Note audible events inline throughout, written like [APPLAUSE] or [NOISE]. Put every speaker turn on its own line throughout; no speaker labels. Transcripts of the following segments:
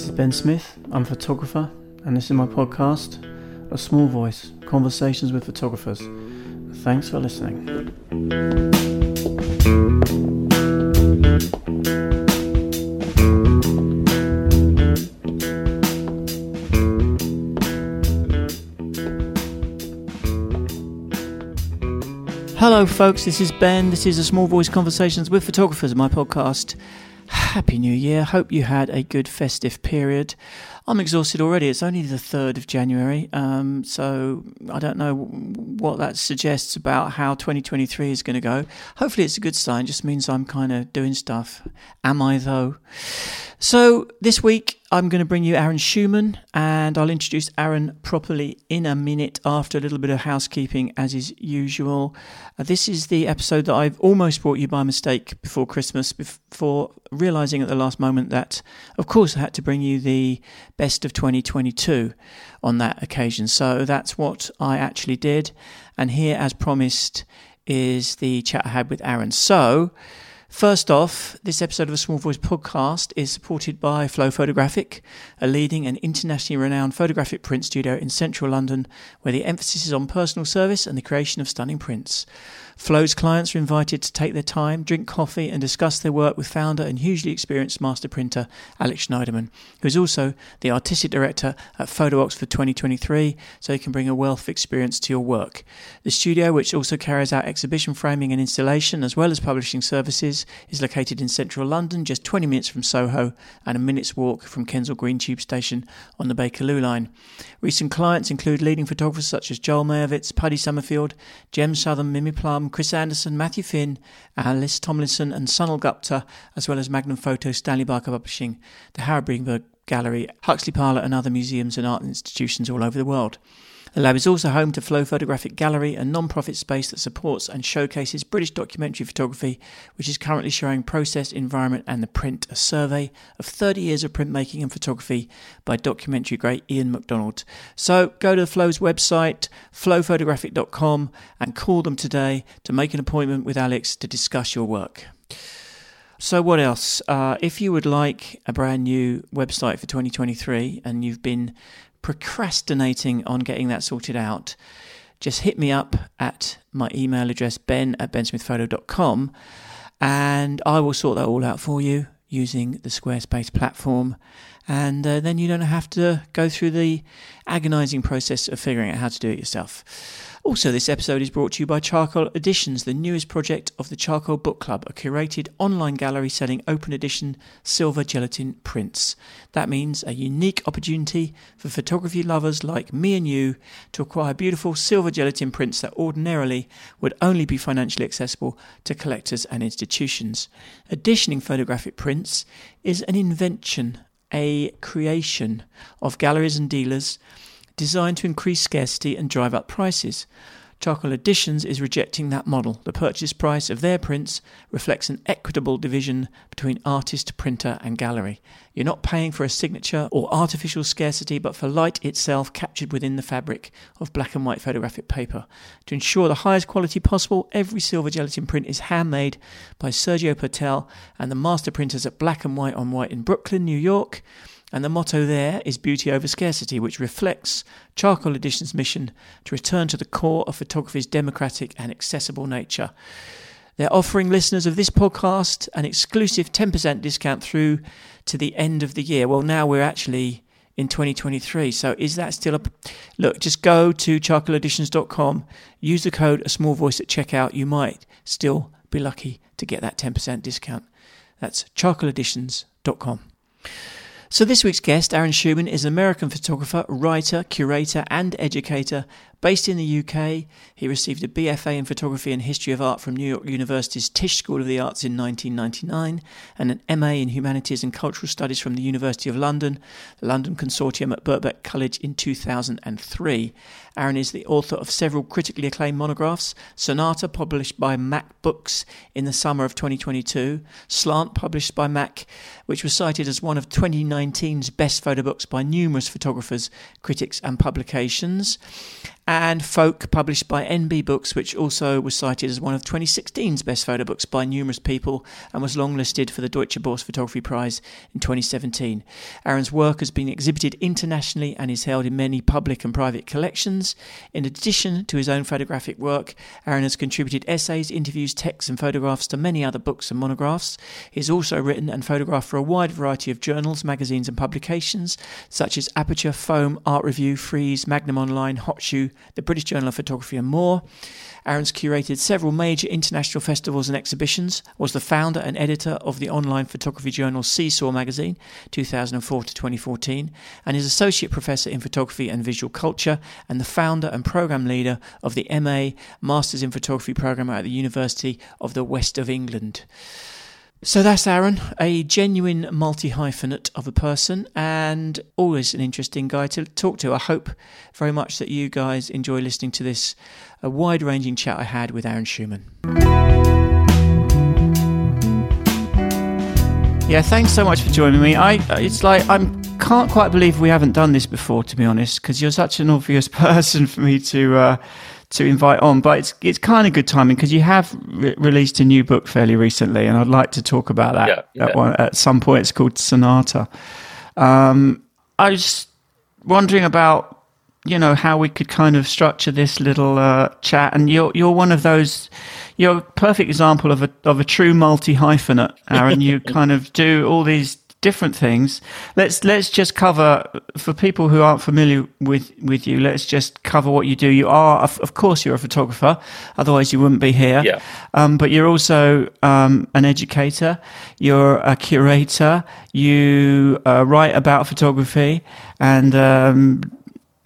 This is Ben Smith. I'm a photographer, and this is my podcast, A Small Voice Conversations with Photographers. Thanks for listening. Hello, folks. This is Ben. This is a Small Voice Conversations with Photographers, my podcast. Happy New Year. Hope you had a good festive period. I'm exhausted already. It's only the 3rd of January, um, so I don't know what that suggests about how 2023 is going to go. Hopefully, it's a good sign. It just means I'm kind of doing stuff. Am I, though? So, this week I'm going to bring you Aaron Schuman, and I'll introduce Aaron properly in a minute after a little bit of housekeeping, as is usual. Uh, this is the episode that I've almost brought you by mistake before Christmas, before realizing at the last moment that, of course, I had to bring you the best of 2022 on that occasion. So that's what I actually did. And here, as promised, is the chat I had with Aaron. So, First off, this episode of a Small Voice podcast is supported by Flow Photographic, a leading and internationally renowned photographic print studio in central London, where the emphasis is on personal service and the creation of stunning prints. Flow's clients are invited to take their time, drink coffee, and discuss their work with founder and hugely experienced master printer Alex Schneideman, who is also the artistic director at Photo Oxford 2023, so he can bring a wealth of experience to your work. The studio, which also carries out exhibition framing and installation as well as publishing services, is located in central London, just 20 minutes from Soho and a minute's walk from Kensal Green Tube Station on the Bakerloo line. Recent clients include leading photographers such as Joel Meyerowitz, Paddy Summerfield, Jem Southern, Mimi Plumb, Chris Anderson, Matthew Finn, Alice Tomlinson, and Sunil Gupta, as well as Magnum Photo, Stanley Barker Publishing, the Howard Greenberg Gallery, Huxley Parlour, and other museums and art institutions all over the world. The lab is also home to Flow Photographic Gallery, a non profit space that supports and showcases British documentary photography, which is currently showing Process, Environment and the Print, a survey of 30 years of printmaking and photography by documentary great Ian McDonald. So go to the Flow's website, flowphotographic.com, and call them today to make an appointment with Alex to discuss your work. So, what else? Uh, if you would like a brand new website for 2023 and you've been procrastinating on getting that sorted out, just hit me up at my email address, ben at bensmithphoto.com, and I will sort that all out for you using the Squarespace platform. And uh, then you don't have to go through the agonizing process of figuring out how to do it yourself. Also, this episode is brought to you by Charcoal Editions, the newest project of the Charcoal Book Club, a curated online gallery selling open edition silver gelatin prints. That means a unique opportunity for photography lovers like me and you to acquire beautiful silver gelatin prints that ordinarily would only be financially accessible to collectors and institutions. Editioning photographic prints is an invention, a creation of galleries and dealers designed to increase scarcity and drive up prices. Charcoal Editions is rejecting that model. The purchase price of their prints reflects an equitable division between artist, printer, and gallery. You're not paying for a signature or artificial scarcity, but for light itself captured within the fabric of black and white photographic paper. To ensure the highest quality possible, every silver gelatin print is handmade by Sergio Patel and the master printers at Black and White on White in Brooklyn, New York. And the motto there is beauty over scarcity, which reflects Charcoal Edition's mission to return to the core of photography's democratic and accessible nature. They're offering listeners of this podcast an exclusive 10% discount through to the end of the year. Well, now we're actually in 2023. So is that still a look? Just go to charcoaleditions.com, use the code a small voice at checkout. You might still be lucky to get that 10% discount. That's charcoaleditions.com. So, this week's guest, Aaron Schuman, is an American photographer, writer, curator, and educator Based in the UK, he received a BFA in Photography and History of Art from New York University's Tisch School of the Arts in 1999 and an MA in Humanities and Cultural Studies from the University of London, the London Consortium at Birkbeck College in 2003. Aaron is the author of several critically acclaimed monographs Sonata, published by Mack Books in the summer of 2022, Slant, published by Mack, which was cited as one of 2019's best photo books by numerous photographers, critics, and publications and Folk, published by NB Books, which also was cited as one of 2016's best photo books by numerous people and was longlisted for the Deutsche Börse Photography Prize in 2017. Aaron's work has been exhibited internationally and is held in many public and private collections. In addition to his own photographic work, Aaron has contributed essays, interviews, texts, and photographs to many other books and monographs. He has also written and photographed for a wide variety of journals, magazines, and publications, such as Aperture, Foam, Art Review, Frieze, Magnum Online, Hotshoe, the British Journal of Photography, and more. Aaron's curated several major international festivals and exhibitions, was the founder and editor of the online photography journal Seesaw magazine 2004 to 2014, and is associate professor in photography and visual culture and the founder and program leader of the MA Masters in Photography program at the University of the West of England. So that's Aaron, a genuine multi hyphenate of a person, and always an interesting guy to talk to. I hope very much that you guys enjoy listening to this a wide ranging chat I had with Aaron Schuman. Yeah, thanks so much for joining me. I it's like I'm can't quite believe we haven't done this before, to be honest, because you're such an obvious [LAUGHS] person for me to. Uh, to invite on, but it's it's kind of good timing because you have re- released a new book fairly recently, and I'd like to talk about that
yeah, yeah.
At, one, at some point. It's called Sonata. Um, I was wondering about you know how we could kind of structure this little uh, chat, and you're you're one of those. You're a perfect example of a of a true multi hyphenate, Aaron. you [LAUGHS] kind of do all these different things. Let's let's just cover for people who aren't familiar with with you. Let's just cover what you do. You are, of course, you're a photographer. Otherwise, you wouldn't be here.
Yeah.
Um, but you're also um, an educator. You're a curator. You uh, write about photography and. Um,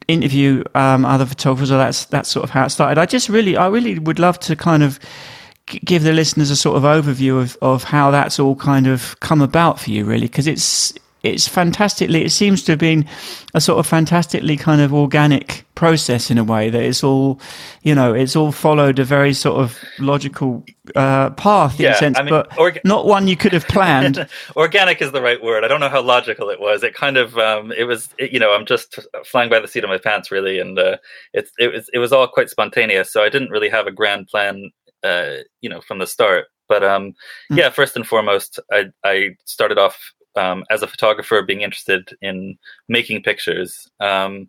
interview um, other photographers or that's that's sort of how it started i just really i really would love to kind of give the listeners a sort of overview of, of how that's all kind of come about for you, really, because it's it's fantastically. It seems to have been a sort of fantastically kind of organic process in a way that it's all, you know, it's all followed a very sort of logical uh, path in a sense,
I mean,
but orga- not one you could have planned. [LAUGHS]
organic is the right word. I don't know how logical it was. It kind of, um, it was, it, you know, I'm just flying by the seat of my pants, really, and uh, it, it was it was all quite spontaneous. So I didn't really have a grand plan uh, you know, from the start. But um, mm. yeah, first and foremost, I, I started off um, as a photographer, being interested in making pictures, um,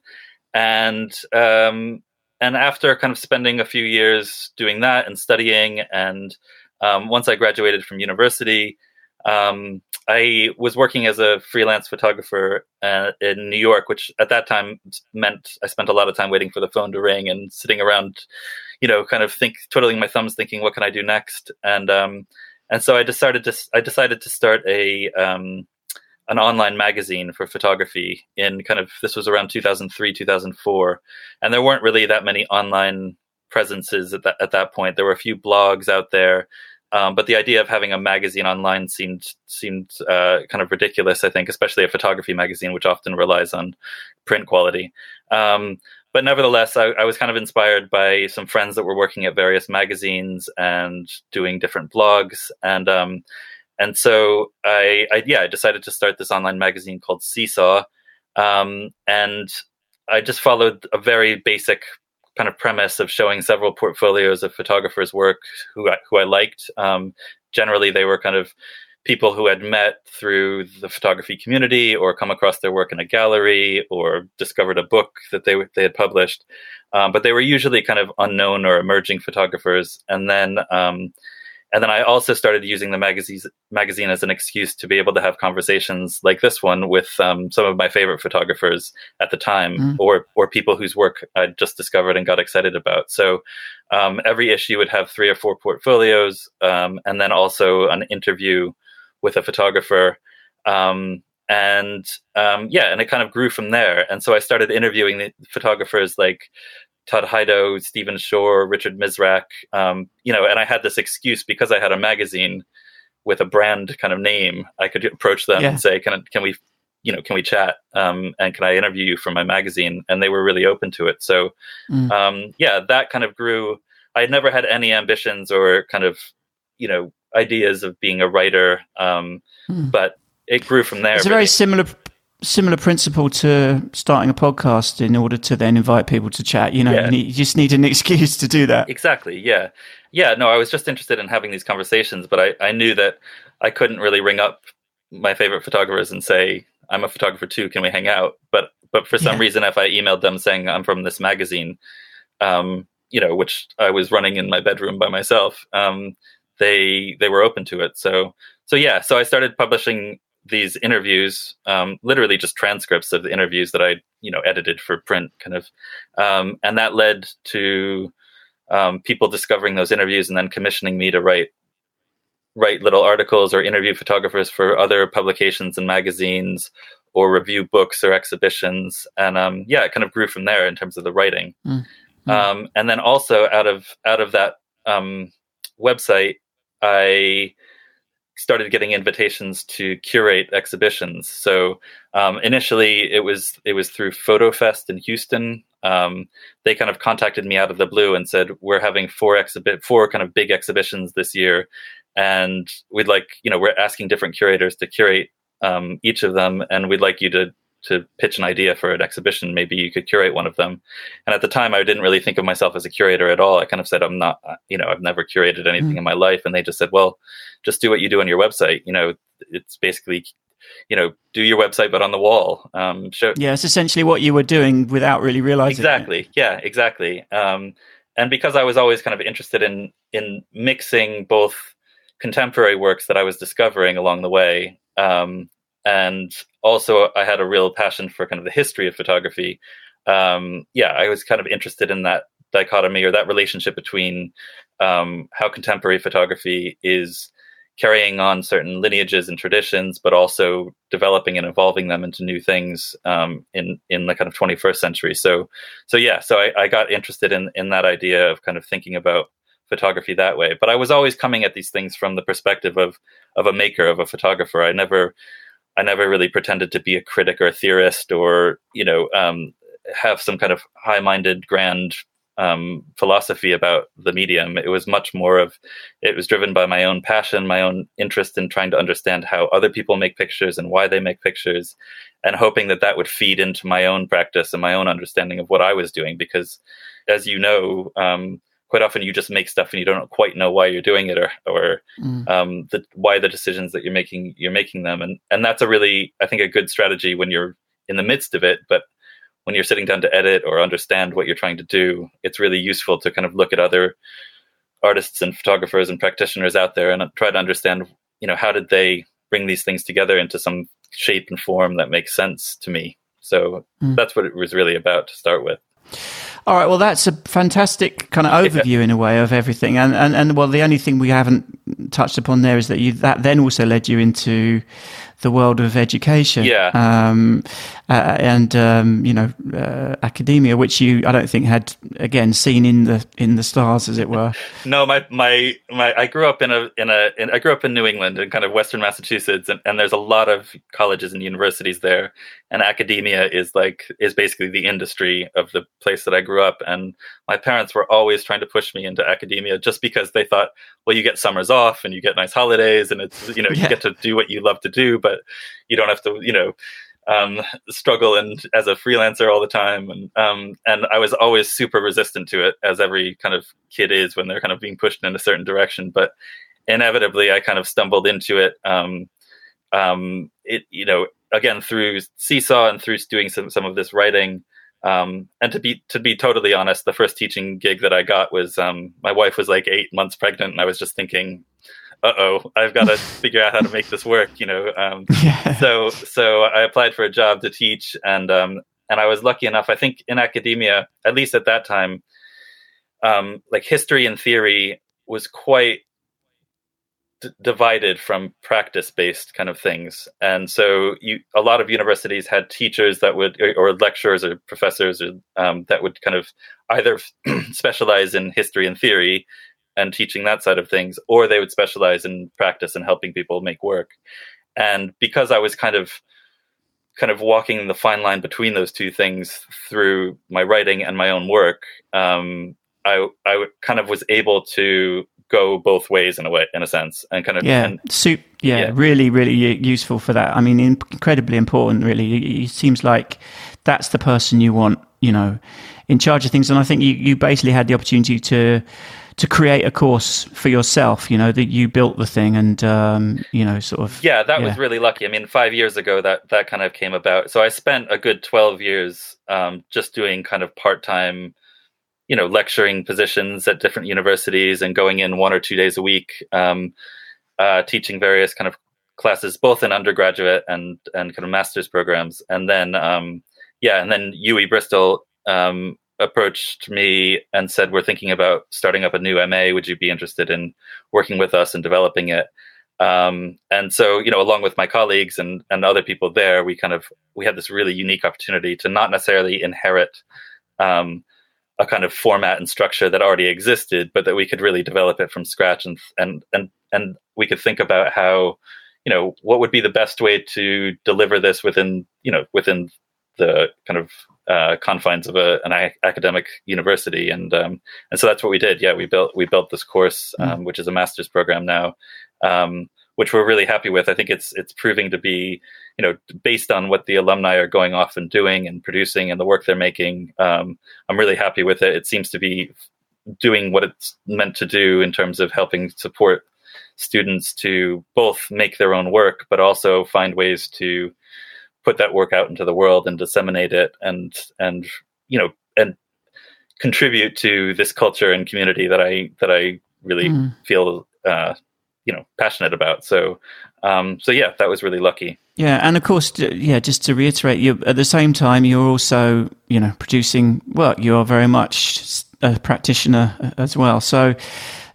and um, and after kind of spending a few years doing that and studying, and um, once I graduated from university, um, I was working as a freelance photographer uh, in New York, which at that time meant I spent a lot of time waiting for the phone to ring and sitting around you know, kind of think twiddling my thumbs, thinking, what can I do next? And um, and so I decided to I decided to start a um, an online magazine for photography in kind of this was around 2003 2004 and there weren't really that many online presences at that at that point there were a few blogs out there um, but the idea of having a magazine online seemed seemed uh, kind of ridiculous i think especially a photography magazine which often relies on print quality um, but nevertheless, I, I, was kind of inspired by some friends that were working at various magazines and doing different blogs, and um, and so I, I, yeah I decided to start this online magazine called Seesaw, um, and I just followed a very basic kind of premise of showing several portfolios of photographers' work who I, who I liked. Um, generally, they were kind of people who had met through the photography community or come across their work in a gallery or discovered a book that they they had published. Um, but they were usually kind of unknown or emerging photographers. And then um, and then I also started using the magazine magazine as an excuse to be able to have conversations like this one with um, some of my favorite photographers at the time, mm. or or people whose work I just discovered and got excited about. So um, every issue would have three or four portfolios, um, and then also an interview with a photographer. Um, and um, yeah, and it kind of grew from there. And so I started interviewing the photographers like Todd Hido, Stephen Shore, Richard Misrach, um, you know, and I had this excuse because I had a magazine with a brand kind of name. I could approach them yeah. and say, "Can can we, you know, can we chat? Um, and can I interview you for my magazine?" And they were really open to it. So, mm. um, yeah, that kind of grew. I had never had any ambitions or kind of, you know, ideas of being a writer, um, hmm. but it grew from there.
It's a very similar. similar principle to starting a podcast in order to then invite people to chat. You know,
Yeah.
you, need, you just need an [LAUGHS] excuse to do that.
Exactly. Yeah. Yeah. No, I was just interested in having these conversations, but I, I knew that I couldn't really ring up my favorite photographers and say, I'm a photographer too. Can we hang out? But, but for some
Yeah.
reason, if I emailed them saying I'm from this magazine, um, you know, which I was running in my bedroom by myself, um, they, they were open to it. So, so yeah, so I started publishing these interviews, um, literally just transcripts of the interviews that I, you know, edited for print kind of. Um, and that led to, um, people discovering those interviews and then commissioning me to write write little articles or interview photographers for other publications and magazines or review books or exhibitions and um, yeah it kind of grew from there in terms of the writing
Mm.
Um, and then also out of out of that um, website i started getting invitations to curate exhibitions. So um, initially it was it was through FotoFest in houston. Um, they kind of contacted me out of the blue and said we're having four exhibit four kind of big exhibitions this year and we'd like you know we're asking different curators to curate um, each of them and we'd like you to to pitch an idea for an exhibition maybe you could curate one of them and at the time i didn't really think of myself as a curator at all i kind of said i'm not you know i've never curated anything
Mm.
in my life and they just said well just do what you do on your website you know it's basically you know do your website but on the wall um, show
Yeah, it's essentially what you were doing without really realizing. it.
exactly yeah exactly um, and because i was always kind of interested in in mixing both contemporary works that i was discovering along the way um, and also i had a real passion for kind of the history of photography um, yeah i was kind of interested in that dichotomy or that relationship between um, how contemporary photography is carrying on certain lineages and traditions, but also developing and evolving them into new things um, in in the kind of 21st century. So, so yeah, so I, I got interested in in that idea of kind of thinking about photography that way. But I was always coming at these things from the perspective of of a maker, of a photographer. I never I never really pretended to be a critic or a theorist or you know um, have some kind of high minded grand um, philosophy about the medium. It was much more of, it was driven by my own passion, my own interest in trying to understand how other people make pictures and why they make pictures, and hoping that that would feed into my own practice and my own understanding of what I was doing. Because, as you know, um, quite often you just make stuff and you don't quite know why you're doing it or or
Mm.
um, the, why the decisions that you're making you're making them, and and that's a really I think a good strategy when you're in the midst of it, but when you're sitting down to edit or understand what you're trying to do, it's really useful to kind of look at other artists and photographers and practitioners out there and try to understand, you know, how did they bring these things together into some shape and form that makes sense to me. So
Mm.
that's what it was really about to start with.
All right. Well, that's a fantastic kind of overview in a way of everything, and and and well, the only thing we haven't touched upon there is that you that then also led you into the world of education,
Yeah.
um, uh, and um, you know uh, academia, which you I don't think had again seen in the in the stars, as it were. [LAUGHS]
No, my my my. I grew up in a in a. In, I grew up in New England in kind of Western Massachusetts, and, and there's a lot of colleges and universities there, and academia is like is basically the industry of the place that I grew up. And my parents were always trying to push me into academia, just because they thought, well, you get summers off and you get nice holidays, and it's you know you get to do what you love to do, but you don't have to you know um, struggle and as a freelancer all the time, and um, and I was always super resistant to it, as every kind of kid is when they're kind of being pushed in a certain direction. But inevitably, I kind of stumbled into it. Um, um, it you know again through Seesaw and through doing some some of this writing. Um, and to be to be totally honest, the first teaching gig that I got was um, my wife was like eight months pregnant, and I was just thinking, "Uh oh, I've got to [LAUGHS] figure out how to make this work," you know. Um, [LAUGHS]
yeah.
so so I applied for a job to teach, and um, and I was lucky enough. I think in academia, at least at that time, um, like history and theory was quite divided from practice based kind of things, and so you a lot of universities had teachers that would or, or lecturers or professors or, um, that would kind of either [CLEARS THROAT] specialize in history and theory and teaching that side of things, or they would specialize in practice and helping people make work. And because i was kind of kind of walking the fine line between those two things through my writing and my own work um, I, I kind of was able to go both ways in a way, in a sense, and kind of
yeah,
and,
soup. Yeah, yeah, really, really useful for that. I mean, incredibly important. Really, it seems like that's the person you want. You know, in charge of things, and I think you you basically had the opportunity to to create a course for yourself you know that you built the thing and um, you know sort of
yeah that yeah. was really lucky i mean five years ago that that kind of came about so i spent a good 12 years um, just doing kind of part-time you know lecturing positions at different universities and going in one or two days a week um, uh, teaching various kind of classes both in undergraduate and and kind of master's programs and then um, yeah and then UWE bristol um, approached me and said, "We're thinking about starting up a new MA. Would you be interested in working with us and developing it?" Um, and so, you know, along with my colleagues and and other people there, we kind of we had this really unique opportunity to not necessarily inherit um, a kind of format and structure that already existed, but that we could really develop it from scratch and and and and we could think about how you know what would be the best way to deliver this within you know within the kind of uh, confines of a, an academic university, and um, and so that's what we did. Yeah, we built we built this course, mm. um, mm. which is a master's program now, um, which we're really happy with. I think it's it's proving to be, you know, based on what the alumni are going off and doing and producing and the work they're making. Um, I'm really happy with it. It seems to be doing what it's meant to do in terms of helping support students to both make their own work, but also find ways to put that work out into the world and disseminate it and and you know and contribute to this culture and community that I that I really mm. feel uh, you know passionate about. So um, so yeah, that was really lucky.
Yeah, and of course, yeah. Just to reiterate, you at the same time you're also you know producing work. You are very much a practitioner as well. So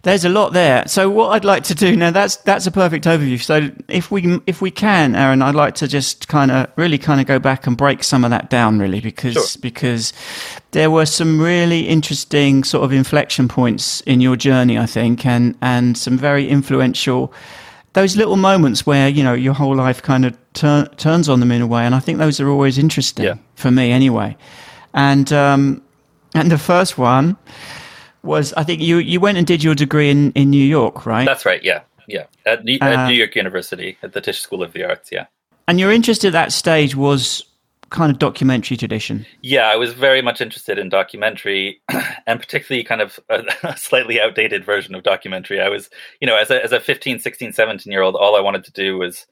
there's a lot there. So what I'd like to do now that's that's a perfect overview. So if we if we can, Aaron, I'd like to just kind of really kind of go back and break some of that down, really, because sure. because there were some really interesting sort of inflection points in your journey, I think, and and some very influential. Those little moments where you know your whole life kind of tur- turns on them in a way, and I think those are always interesting yeah. for me, anyway. And um, and the first one was I think you you went and did your degree in in New York, right?
That's right. Yeah, yeah, at, New, uh, at New York University at the Tisch School of the Arts. Yeah.
And your interest at that stage was kind of documentary tradition.
Yeah, I was very much interested in documentary, [CLEARS THROAT] and particularly kind of a, [LAUGHS] a, slightly outdated version of documentary. I was, you know, as a as a 15, 16, 17 year old, all I wanted to do was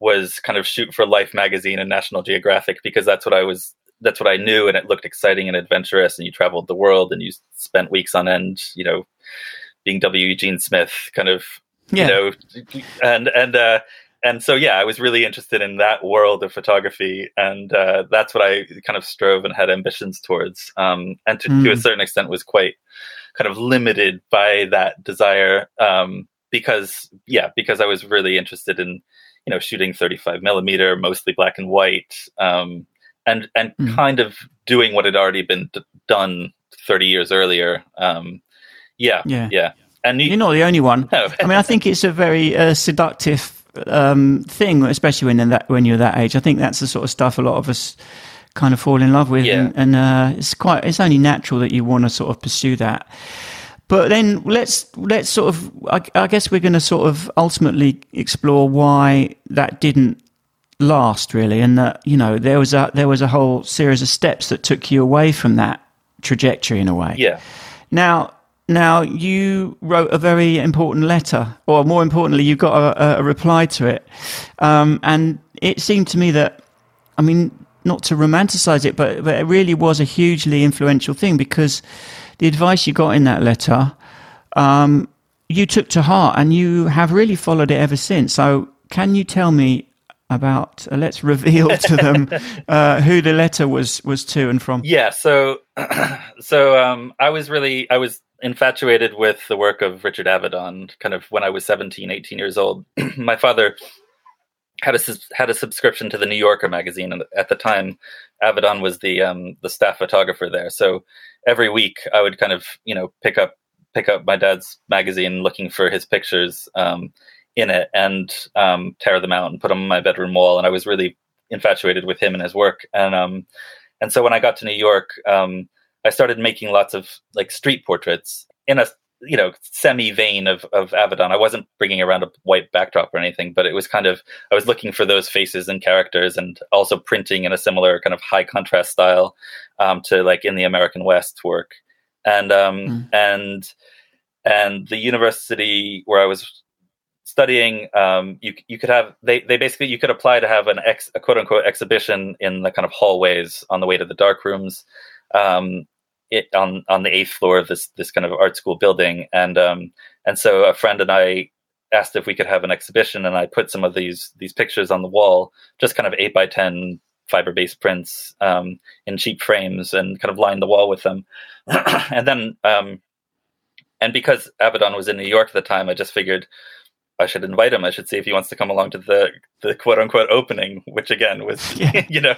was kind of shoot for Life magazine and National Geographic because that's what I was that's what I knew, and it looked exciting and adventurous. And you traveled the world, and you spent weeks on end, you know, being W. Eugene Smith, kind of, yeah. you know, and and uh, and so yeah, I was really interested in that world of photography, and uh, that's what I kind of strove and had ambitions towards. Um, and to, mm. to, a hmm. certain extent, was quite kind of limited by that desire, um, because yeah, because I was really interested in you know shooting 35 millimeter, mostly black and white. Um, and and mm. kind of doing what had already been d- done 30 years earlier. Um, yeah, yeah, yeah.
And you, are not the only one. [LAUGHS] No. I mean, I think it's a very uh, seductive um, thing, especially when that when you're that age. I think that's the sort of stuff a lot of us kind of fall in love with, yeah. and, and uh, it's quite it's only natural that you want to sort of pursue that. But then let's let's sort of I, I guess we're going to sort of ultimately explore why that didn't last really, and that you know there was a there was a whole series of steps that took you away from that trajectory in a way.
Yeah.
Now, now you wrote a very important letter, or more importantly, you got a, a reply to it, um, and it seemed to me that, I mean, not to romanticize it, but but it really was a hugely influential thing because the advice you got in that letter. Um, you took to heart and you have really followed it ever since. So, can you tell me about uh, let's reveal [LAUGHS] to them uh, who the letter was was to and from.
Yeah so [CLEARS THROAT] so um, i was really i was infatuated with the work of richard avedon kind of when i was 17 18 years old. [CLEARS THROAT] My father had a had a subscription to the new yorker magazine and at the time avedon was the um, the staff photographer there. So every week i would kind of you know pick up pick up my dad's magazine looking for his pictures um, in it and um, tear them out and put them on my bedroom wall. And I was really infatuated with him and his work. And um, and so when I got to New York, um, I started making lots of like street portraits in a you know semi vein of of Avedon. I wasn't bringing around a white backdrop or anything, but it was kind of I was looking for those faces and characters, and also printing in a similar kind of high contrast style um, to like in the American West work, and um, mm. and and the university where I was studying, um, you you could have they they basically you could apply to have an ex a quote unquote exhibition in the kind of hallways on the way to the dark rooms. Um, it, on on the eighth floor of this this kind of art school building, and um, and so a friend and I asked if we could have an exhibition, and I put some of these these pictures on the wall, just kind of eight by ten fiber based prints um, in cheap frames, and kind of lined the wall with them, [CLEARS THROAT] and then um, and because Avedon was in New York at the time, I just figured I should invite him. I should see if he wants to come along to the the quote unquote opening, which again was [LAUGHS] yeah. [LAUGHS] you know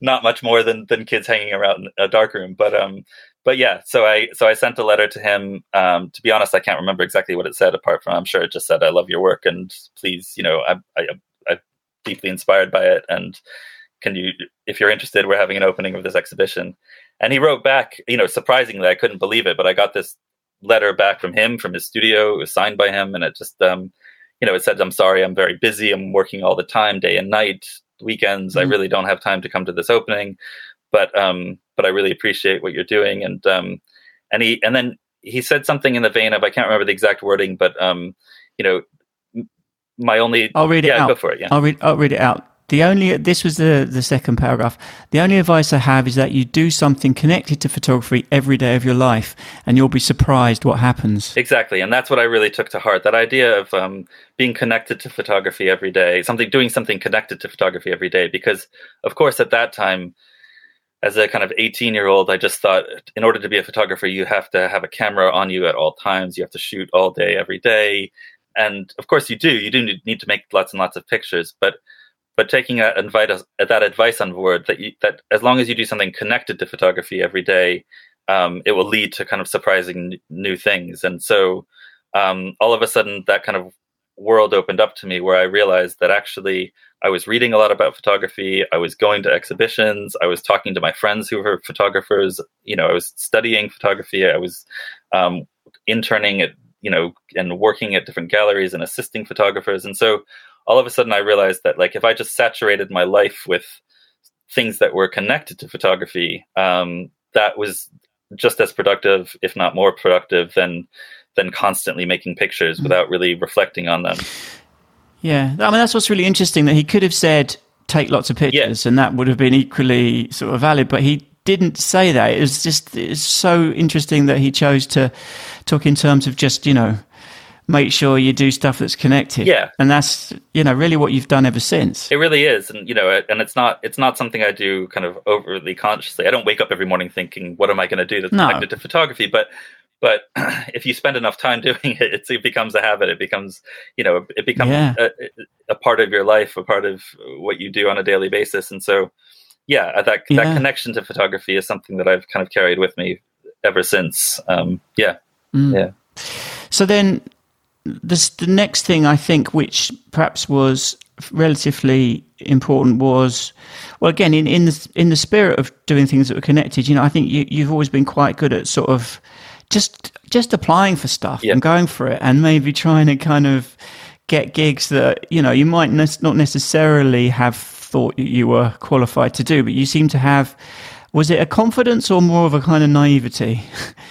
not much more than than kids hanging around in a dark room. But um, but yeah, so I so I sent a letter to him. Um, to be honest, I can't remember exactly what it said. Apart from I'm sure it just said I love your work and please, you know, I I I'm deeply inspired by it and can you if you're interested we're having an opening of this exhibition and he wrote back you know surprisingly i couldn't believe it but i got this letter back from him from his studio it was signed by him and it just um you know, it said, I'm sorry, I'm very busy. I'm working all the time, day and night, weekends. Mm-hmm. I really don't have time to come to this opening, but, um, but I really appreciate what you're doing. And, um, and he, and then he said something in the vein of, I can't remember the exact wording, but, um, you know, my only,
I'll read it
yeah,
out.
Go for it. Yeah.
I'll read, I'll read it out. The only this was the the second paragraph. The only advice I have is that you do something connected to photography every day of your life, and you'll be surprised what happens.
Exactly, and that's what I really took to heart. That idea of um, being connected to photography every day, something doing something connected to photography every day. Because of course, at that time, as a kind of 18 year old, I just thought in order to be a photographer, you have to have a camera on you at all times. You have to shoot all day, every day. And of course, you do. You do need to make lots and lots of pictures. But but taking that advice, that advice on board that you, that as long as you do something connected to photography every day, um, it will lead to kind of surprising new things. And so um, all of a sudden, that kind of world opened up to me where I realized that actually I was reading a lot about photography. I was going to exhibitions. I was talking to my friends who were photographers. You know, I was studying photography. I was um, interning at, you know, and working at different galleries and assisting photographers. And so all of a sudden I realized that like if I just saturated my life with things that were connected to photography, um, that was just as productive, if not more productive, than than constantly making pictures mm-hmm. without really reflecting on them.
Yeah, I mean that's what's really interesting that he could have said take lots of pictures, yeah. and that would have been equally sort of valid, but he didn't say that. It was just it's so interesting that he chose to talk in terms of just you know make sure you do stuff that's connected.
Yeah.
And that's, you know, really what you've done ever since.
It really is. And, you know, and it's not, it's not something I do kind of overly consciously. I don't wake up every morning thinking, what am I going to do that's no. connected to photography? But, but [CLEARS THROAT] if you spend enough time [LAUGHS] doing it, it becomes a habit. It becomes, you know, it becomes yeah. a, a, part of your life, a part of what you do on a daily basis. And so, yeah, that, yeah. that connection to photography is something that I've kind of carried with me ever since. Um, yeah. Mm. Yeah.
So then this, the next thing I think, which perhaps was relatively important, was well, again, in, in the in the spirit of doing things that were connected. You know, I think you, you've always been quite good at sort of just just applying for stuff and going for it, and maybe trying to kind of get gigs that you know you might ne- not necessarily have thought you were qualified to do, but you seem to have was it a confidence or more of a kind of naivety?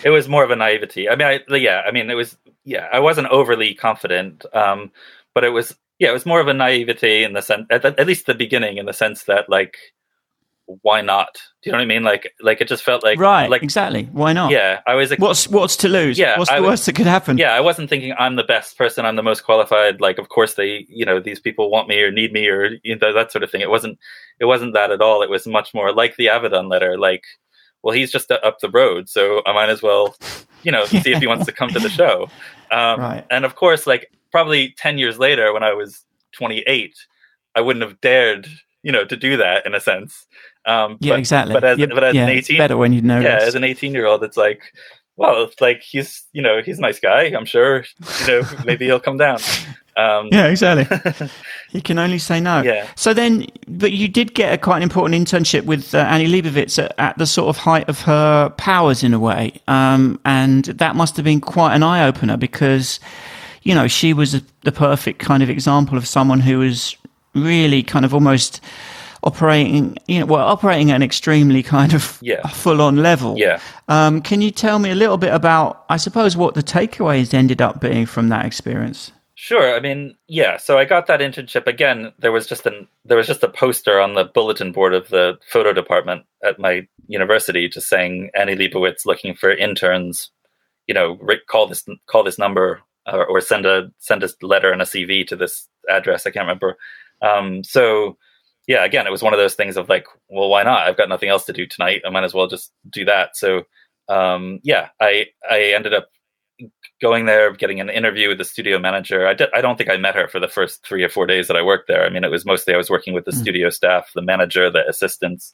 It was more of a naivety. I mean, I, yeah, I mean, it was yeah, I wasn't overly confident, um, but it was yeah, it was more of a naivety in the sense, at, at least the beginning, in the sense that like, why not? Do you know what I mean? Like, like it just felt like
right,
like
exactly. Why not?
Yeah, I was.
What's what's to lose? Yeah, what's the I, worst that could happen?
Yeah, I wasn't thinking I'm the best person, I'm the most qualified. Like, of course they, you know, these people want me or need me or you know that sort of thing. It wasn't, it wasn't that at all. It was much more like the Avedon letter, like well, he's just up the road, so I might as well, you know, see if he wants to come to the [LAUGHS] show. Um, right. And of course, like probably 10 years later, when I was 28, I wouldn't have dared, you know, to do that in a sense.
Um, yeah,
but,
exactly.
But as, but as
yeah,
an 18,
better when you know.
Yeah, as an 18 year old, it's like, well, it's like he's you know he's a nice guy. I'm sure you know maybe he'll come down. [LAUGHS]
Um, yeah, exactly. [LAUGHS] he can only say no.
Yeah.
So then, but you did get a quite an important internship with uh, Annie Leibovitz at, at, the sort of height of her powers in a way, um, and that must have been quite an eye opener because, you know, she was a, the perfect kind of example of someone who was really kind of almost operating, you know, well, operating at an extremely kind of
yeah. [LAUGHS]
full on level.
Yeah.
Um, can you tell me a little bit about, I suppose, what the takeaways ended up being from that experience?
Sure. I mean, yeah. So I got that internship again. There was just an there was just a poster on the bulletin board of the photo department at my university, just saying Annie Leibovitz looking for interns. You know, call this call this number or, or send a send a letter and a CV to this address. I can't remember. Um, so yeah, again, it was one of those things of like, well, why not? I've got nothing else to do tonight. I might as well just do that. So, um, yeah, I I ended up going there, getting an interview with the studio manager. I, did, I don't think I met her for the first three or four days that I worked there. I mean, it was mostly I was working with the mm. studio staff, the manager, the assistants,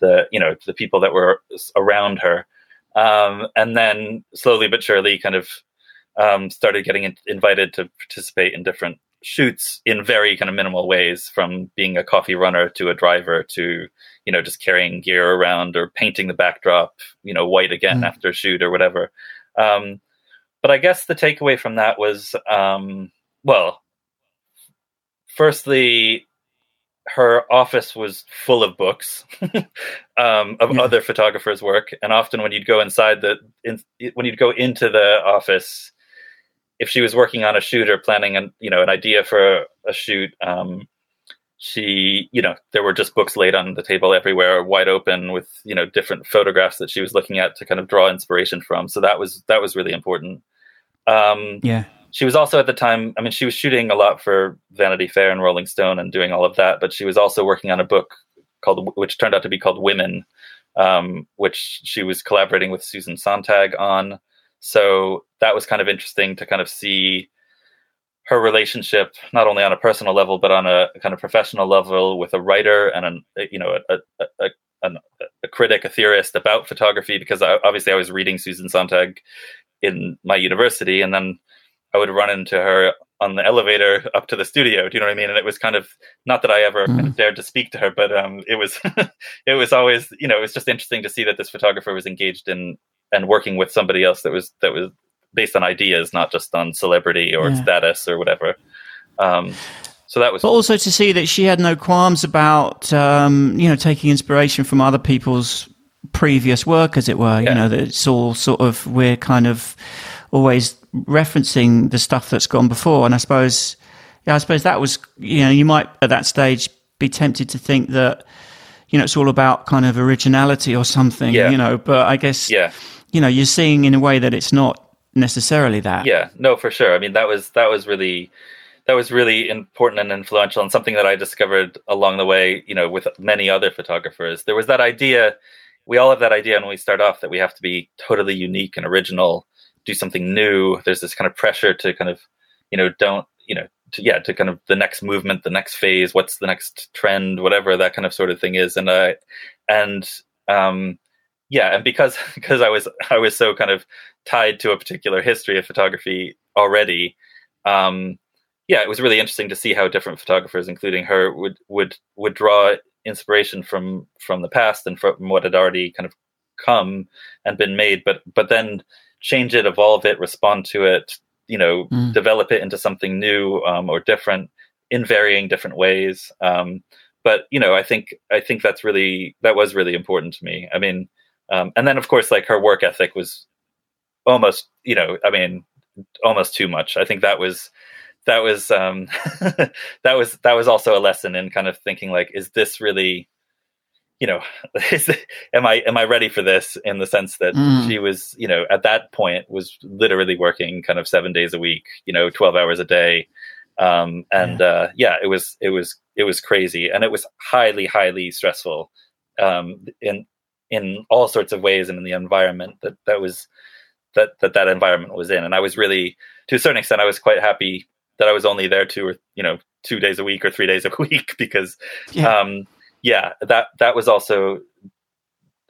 the you know the people that were around her, um, and then slowly but surely, kind of um, started getting in, invited to participate in different shoots in very kind of minimal ways from being a coffee runner to a driver to you know just carrying gear around or painting the backdrop you know white again mm. after a shoot or whatever um, but i guess the takeaway from that was um, well firstly her office was full of books [LAUGHS] um, of yeah. other photographers work and often when you'd go inside the in, when you'd go into the office if she was working on a shoot or planning an you know an idea for a, a shoot, um, she you know there were just books laid on the table everywhere, wide open with you know different photographs that she was looking at to kind of draw inspiration from. So that was that was really important.
Um, yeah.
She was also at the time. I mean, she was shooting a lot for Vanity Fair and Rolling Stone and doing all of that, but she was also working on a book called, which turned out to be called Women, um, which she was collaborating with Susan Sontag on. So that was kind of interesting to kind of see her relationship not only on a personal level but on a kind of professional level with a writer and an you know a a, a, a, a critic, a theorist about photography. Because I, obviously I was reading Susan Sontag in my university, and then I would run into her on the elevator up to the studio. Do you know what I mean? And it was kind of not that I ever mm. kind of dared to speak to her, but um, it was [LAUGHS] it was always you know it was just interesting to see that this photographer was engaged in and working with somebody else that was that was based on ideas, not just on celebrity or yeah. status or whatever. Um, so that was.
But also to see that she had no qualms about, um, you know, taking inspiration from other people's previous work, as it were. Yeah. You know, that it's all sort of we're kind of always referencing the stuff that's gone before, and I suppose, yeah, I suppose that was, you know, you might at that stage be tempted to think that, you know, it's all about kind of originality or something. Yeah. You know, but I guess,
yeah
you know you're seeing in a way that it's not necessarily that.
Yeah, no, for sure. I mean, that was that was really that was really important and influential, and something that I discovered along the way. You know, with many other photographers, there was that idea. We all have that idea when we start off that we have to be totally unique and original, do something new. There's this kind of pressure to kind of, you know, don't you know, to, yeah, to kind of the next movement, the next phase, what's the next trend, whatever that kind of sort of thing is, and uh, and um, yeah, and because [LAUGHS] because I was I was so kind of tied to a particular history of photography already, um, yeah, it was really interesting to see how different photographers, including her, would would would draw inspiration from from the past and from what had already kind of come and been made, but but then change it, evolve it, respond to it, you know, mm. develop it into something new um, or different in varying different ways. Um, but you know, I think I think that's really that was really important to me. I mean, um, and then, of course, like her work ethic was almost, you know, I mean, almost too much. I think that was that was um, [LAUGHS] that was that was also a lesson in kind of thinking like, is this really, you know, [LAUGHS] is am I am I ready for this? In the sense that mm. she was, you know, at that point was literally working kind of seven days a week, you know, twelve hours a day, um, and yeah. Uh, yeah, it was it was it was crazy, and it was highly highly stressful. Um, in in all sorts of ways and in the environment that that was that that that environment was in and i was really to a certain extent i was quite happy that i was only there two or you know two days a week or three days a [LAUGHS] week because yeah. um yeah that that was also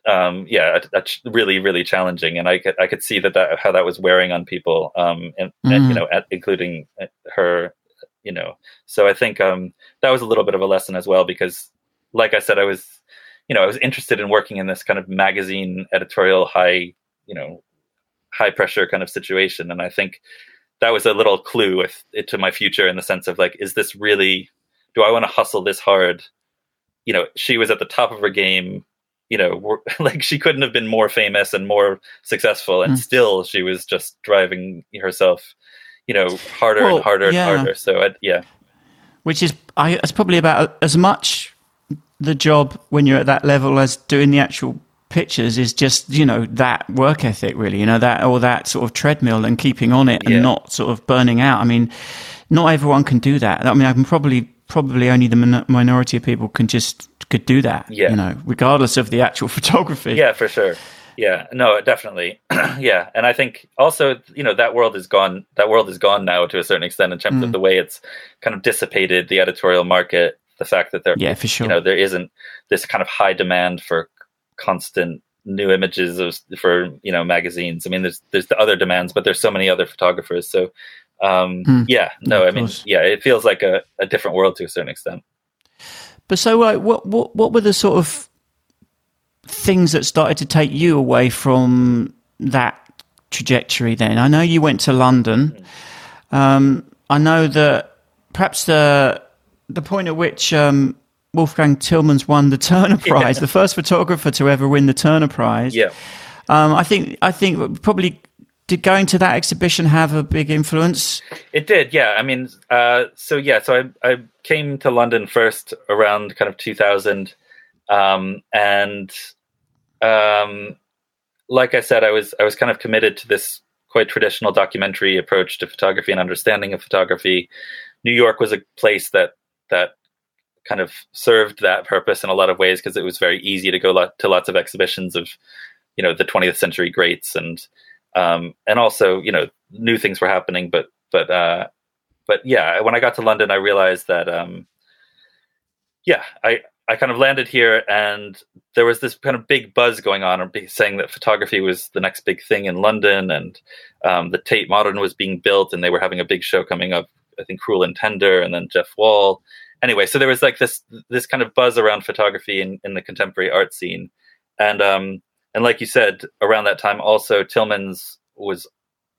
um, yeah, that's really, really challenging. And I could, I could see that, that how that was wearing on people, um, and, mm-hmm. and, you know, at, including uh, her, you know. So I think um, that was a little bit of a lesson as well, because, like I said, I was, you know, I was interested in working in this kind of magazine editorial, high, you know, high pressure kind of situation, and I think that was a little clue with, to my future in the sense of like, is this really? Do I want to hustle this hard? You know, she was at the top of her game you know, [LAUGHS] like she couldn't have been more famous and more successful, and mm. still she was just driving herself, you know, harder well, and harder yeah. and harder. So I, yeah,
which is I it's probably about as much the job when you're at that level as doing the actual pictures is just you know that work ethic really you know that or that sort of treadmill and keeping on it and yeah. not sort of burning out i mean not everyone can do that i mean i'm probably probably only the minority of people can just could do that. Yeah. You know, regardless of the actual [LAUGHS] photography.
Yeah, for sure. Yeah, no, definitely. [CLEARS THROAT] yeah, and I think also, you know, that world is gone. That world is gone now to a certain extent in terms mm. of the way it's kind of dissipated the editorial market. The fact that there,
yeah, for sure,
you know, there isn't this kind of high demand for constant new images of, for you know magazines. I mean, there's there's the other demands, but there's so many other photographers. So, um, mm. yeah, no, I mean, yeah, it feels like a, a different world to a certain extent.
But so, like, what what what were the sort of things that started to take you away from that trajectory? Then I know you went to London. Um, I know that perhaps the the point at which um, Wolfgang Tillmans won the Turner [LAUGHS] Prize, yeah. the first photographer to ever win the Turner Prize.
Yeah.
Um, I think I think probably did going to that exhibition have a big influence?
It did, yeah. I mean, uh, so yeah, so I, I came to London first around kind of 2000, um, and um, like I said, I was I was kind of committed to this quite traditional documentary approach to photography and understanding of photography. New York was a place that that kind of served that purpose in a lot of ways because it was very easy to go to lots of exhibitions of you know the 20th century greats and um, and also you know new things were happening but but uh, but yeah when i got to london i realized that um, yeah i i kind of landed here and there was this kind of big buzz going on saying that photography was the next big thing in london and um, the tate modern was being built and they were having a big show coming up i think cruel and tender and then jeff wall anyway so there was like this this kind of buzz around photography in, in the contemporary art scene and um and like you said, around that time, also Tillmans was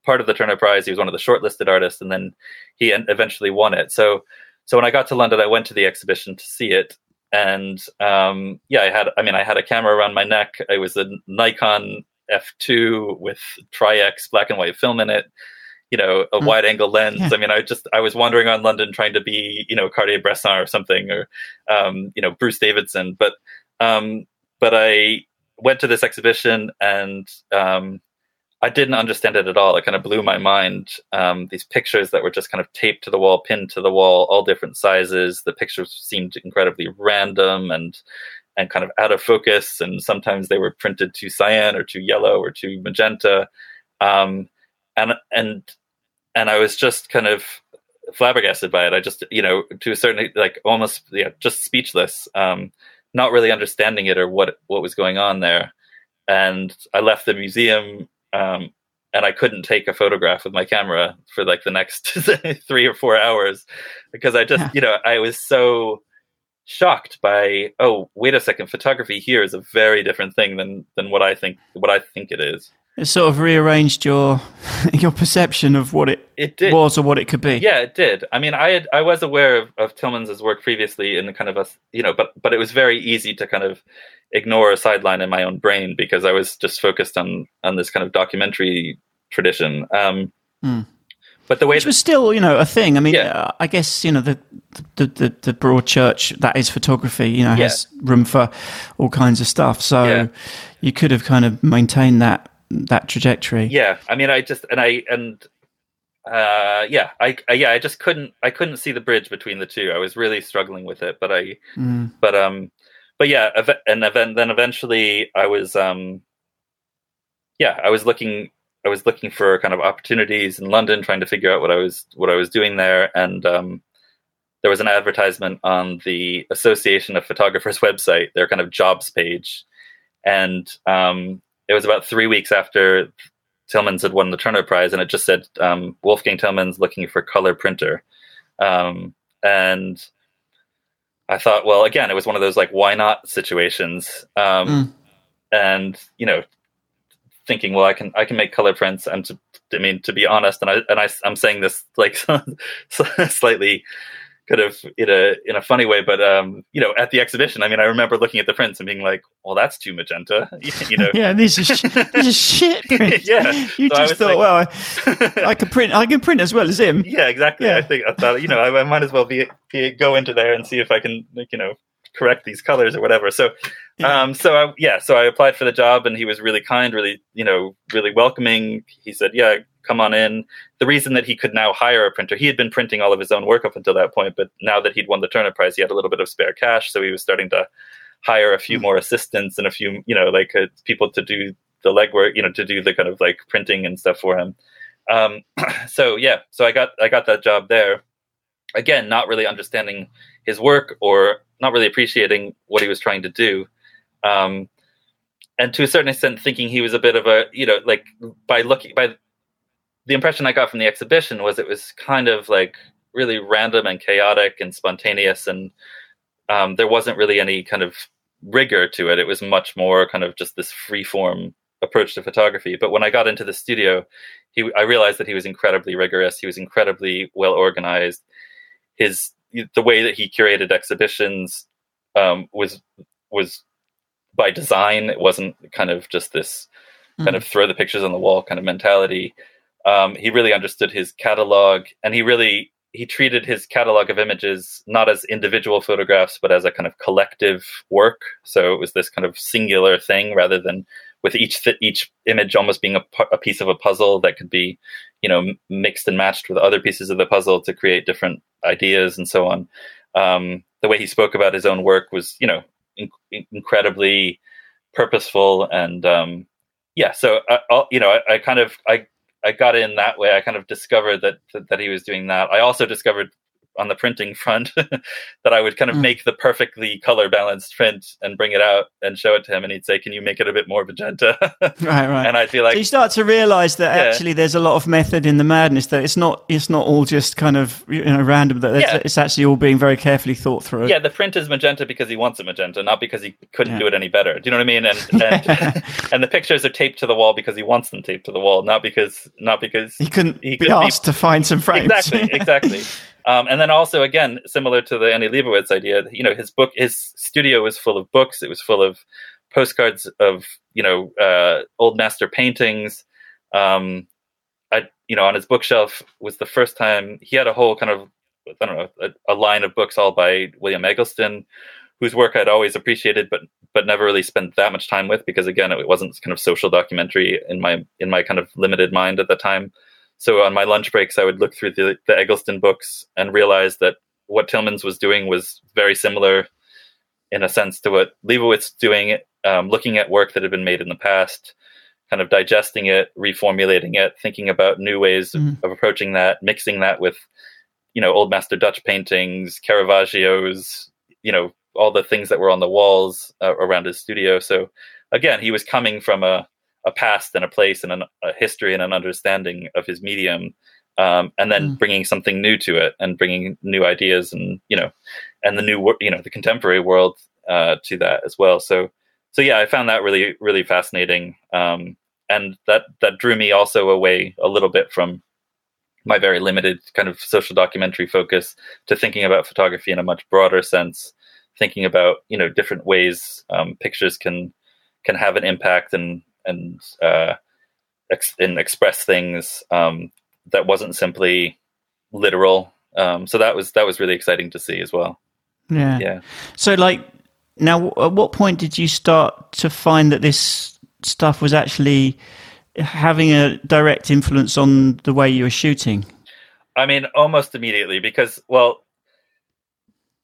part of the Turner Prize. He was one of the shortlisted artists, and then he eventually won it. So, so when I got to London, I went to the exhibition to see it, and um, yeah, I had. I mean, I had a camera around my neck. I was a Nikon f2 with Tri-X black and white film in it. You know, a mm. wide angle lens. Yeah. I mean, I just I was wandering around London trying to be, you know, Cartier-Bresson or something, or um, you know, Bruce Davidson. But um, but I went to this exhibition and um, I didn't understand it at all. It kind of blew my mind. Um, these pictures that were just kind of taped to the wall, pinned to the wall, all different sizes. The pictures seemed incredibly random and and kind of out of focus. And sometimes they were printed too cyan or too yellow or too magenta. Um, and and and I was just kind of flabbergasted by it. I just, you know, to a certain like almost yeah, just speechless. Um, not really understanding it or what what was going on there. And I left the museum, um, and I couldn't take a photograph with my camera for like the next [LAUGHS] three or four hours because I just, yeah. you know, I was so shocked by oh wait a second photography here is a very different thing than than what i think what i think it is
it sort of rearranged your [LAUGHS] your perception of what it, it did. was or what it could be.
Yeah, it did. I mean, I had, I was aware of, of Tillmans's work previously in the kind of a you know, but but it was very easy to kind of ignore a sideline in my own brain because I was just focused on on this kind of documentary tradition. Um, mm. But the way
which was still, you know, a thing. I mean, yeah. uh, I guess you know the, the, the the broad church that is photography. You know, yeah. has room for all kinds of stuff. So yeah. you could have kind of maintained that that trajectory.
Yeah, I mean, I just and I and uh, yeah, I, I, yeah, I just couldn't I couldn't see the bridge between the two. I was really struggling with it, but I mm. but um but yeah, and then then eventually I was um yeah, I was looking I was looking for kind of opportunities in London, trying to figure out what I was what I was doing there, and um, there was an advertisement on the Association of Photographers website, their kind of jobs page, and um, it was about three weeks after Tillmans had won the Turner Prize, and it just said um, Wolfgang Tillmans looking for color printer, um, and I thought, well, again, it was one of those like why not situations, um, mm. and you know, thinking, well, I can I can make color prints, and to, I mean, to be honest, and I and I, I'm saying this like [LAUGHS] slightly kind of in a in a funny way, but um, you know, at the exhibition, I mean, I remember looking at the prints and being like, "Well, that's too magenta," [LAUGHS] you [LAUGHS] know.
yeah, these are sh- these are shit [LAUGHS] prints. yeah, you so just thought, like, well, I, I, can print, I can print as well as him.
Yeah, exactly. Yeah. I think I thought, you know, I, I might as well be, be, go into there and see if I can, you know, correct these colors or whatever. So, yeah. um, so I, yeah, so I applied for the job, and he was really kind, really, you know, really welcoming. He said, "Yeah, come on in. The reason that he could now hire a printer, he had been printing all of his own work up until that point, but now that he'd won the Turner Prize, he had a little bit of spare cash, so he was starting to hire a few hmm. more assistants and a few, you know, like uh, people to do the legwork, you know, to do the kind of like printing and stuff for him. Um, [CLEARS THROAT] so yeah, so I got I got that job there. Again, not really understanding his work or not really appreciating what he was trying to do. Um, and to a certain extent thinking he was a bit of a you know like by looking by the impression I got from the exhibition was it was kind of like really random and chaotic and spontaneous, and um, there wasn't really any kind of rigor to it. It was much more kind of just this free form approach to photography. But when I got into the studio, he I realized that he was incredibly rigorous. He was incredibly well organized. His the way that he curated exhibitions um, was was by design. It wasn't kind of just this mm. kind of throw the pictures on the wall kind of mentality. Um, he really understood his catalog, and he really he treated his catalog of images not as individual photographs, but as a kind of collective work. So it was this kind of singular thing, rather than with each each image almost being a, a piece of a puzzle that could be, you know, mixed and matched with other pieces of the puzzle to create different ideas and so on. Um, the way he spoke about his own work was, you know, in- incredibly purposeful and um, yeah. So I, uh, you know, I, I kind of I I got in that way. I kind of discovered that that, that he was doing that. I also discovered on the printing front [LAUGHS] that I would kind of mm. make the perfectly color balanced print and bring it out and show it to him, and he'd say, "Can you make it a bit more magenta?" [LAUGHS]
right, right.
And I'd be like,
so you start to realize that yeah. actually there's a lot of method in the madness. That it's not it's not all just kind of you know random. That yeah. it's actually all being very carefully thought through.
Yeah, the print is magenta because he wants it magenta, not because he couldn't yeah. do it any better. Do you know what I mean? And [LAUGHS] and, and the pictures are taped to the wall because he wants them taped to the wall, not because not because
he couldn't he be asked be, to find some frames.
Exactly, exactly. Um, and then also, again, similar to the Annie Leibovitz idea, you know, his book, his studio was full of books. It was full of postcards of, you know, uh, old master paintings. Um, I, you know, on his bookshelf was the first time he had a whole kind of, I don't know, a, a line of books all by William Eggleston, whose work I'd always appreciated, but but never really spent that much time with because again, it wasn't kind of social documentary in my in my kind of limited mind at the time. So on my lunch breaks, I would look through the, the Eggleston books and realize that what Tillmans was doing was very similar in a sense to what Leibovitz doing, um, looking at work that had been made in the past, kind of digesting it, reformulating it, thinking about new ways mm. of, mm-hmm. of, approaching that, mixing that with, you know, old master Dutch paintings, Caravaggio's, you know, all the things that were on the walls uh, around his studio. So again, he was coming from a a past and a place and an, a history and an understanding of his medium um, and then mm. bringing something new to it and bringing new ideas and you know and the new you know the contemporary world uh, to that as well so so yeah i found that really really fascinating um, and that that drew me also away a little bit from my very limited kind of social documentary focus to thinking about photography in a much broader sense thinking about you know different ways um, pictures can can have an impact and and uh, ex- and express things um, that wasn't simply literal. Um, so that was that was really exciting to see as well.
Yeah.
Yeah.
So like now, at what point did you start to find that this stuff was actually having a direct influence on the way you were shooting?
I mean, almost immediately because, well,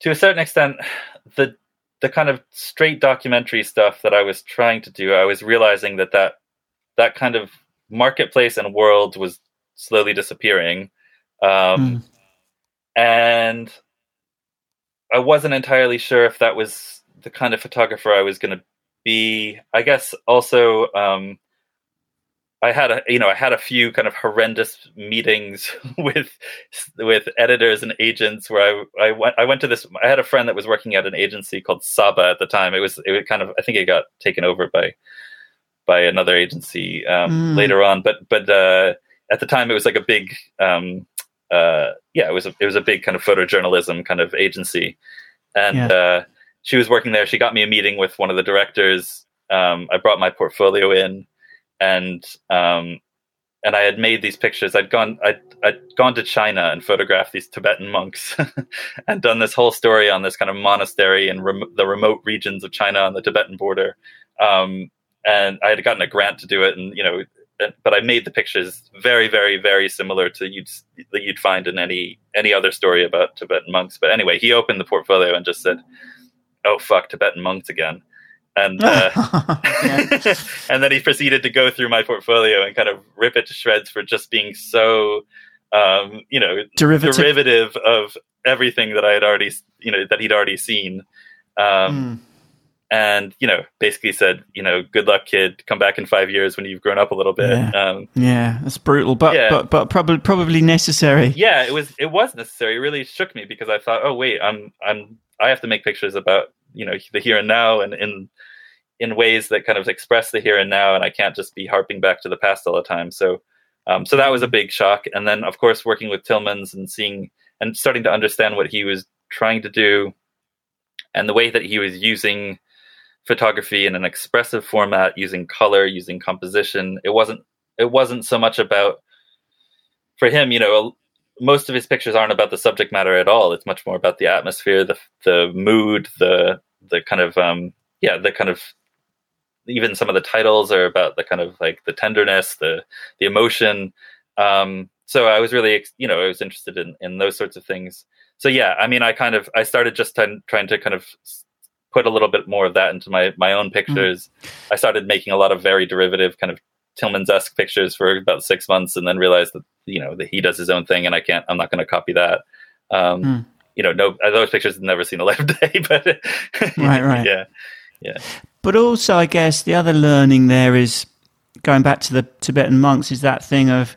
to a certain extent, the the kind of straight documentary stuff that I was trying to do, I was realizing that that that kind of marketplace and world was slowly disappearing, um, mm. and I wasn't entirely sure if that was the kind of photographer I was going to be, I guess, also um, I had a you know I had a few kind of horrendous meetings [LAUGHS] with with editors and agents where I I went I went to this I had a friend that was working at an agency called Saba at the time. It was it was kind of I think it got taken over by by another agency um, mm. later on. But but uh, at the time it was like a big um, uh, yeah it was a, it was a big kind of photojournalism kind of agency. And yeah. uh, she was working there. She got me a meeting with one of the directors. Um, I brought my portfolio in and um, and I had made these pictures. I'd gone I'd, I'd gone to China and photographed these Tibetan monks, [LAUGHS] and done this whole story on this kind of monastery in rem- the remote regions of China on the Tibetan border. Um, and I had gotten a grant to do it, and you know, but I made the pictures very, very, very similar to you'd that you'd find in any any other story about Tibetan monks. But anyway, he opened the portfolio and just said, "Oh fuck, Tibetan monks again." And [LAUGHS] uh, [LAUGHS] and then he proceeded to go through my portfolio and kind of rip it to shreds for just being so um, you know derivative. derivative. of everything that I had already you know that he'd already seen. Um, mm. And you know, basically said, you know, good luck, kid. Come back in five years when you've grown up a little bit.
Yeah, um, yeah that's brutal, but yeah. but but probably probably necessary.
Yeah, it was it was necessary. It really shook me because I thought, oh wait, I'm I'm I have to make pictures about you know the here and now and in in ways that kind of express the here and now and i can't just be harping back to the past all the time. So um, so that was a big shock. And then of course working with tillmans and seeing and starting to understand what he was trying to do and the way that he was using photography in an expressive format using color using composition it wasn't it wasn't so much about for him you know most of his pictures aren't about the subject matter at all. It's much more about the atmosphere, the the mood, the the kind of um, yeah, the kind of even some of the titles are about the kind of like the tenderness, the the emotion. Um, so I was really you know I was interested in in those sorts of things. So yeah, I mean I kind of I started just t- trying to kind of put a little bit more of that into my my own pictures. mm I started making a lot of very derivative kind of Tillmans esque pictures for about six months, and then realized that you know that he does his own thing, and I can't. I'm not going to copy that. Um, mm. You know, no, those pictures have never seen a [LAUGHS] light of day, but
right, right,
yeah, yeah.
But also, I guess the other learning there is going back to the Tibetan monks is that thing of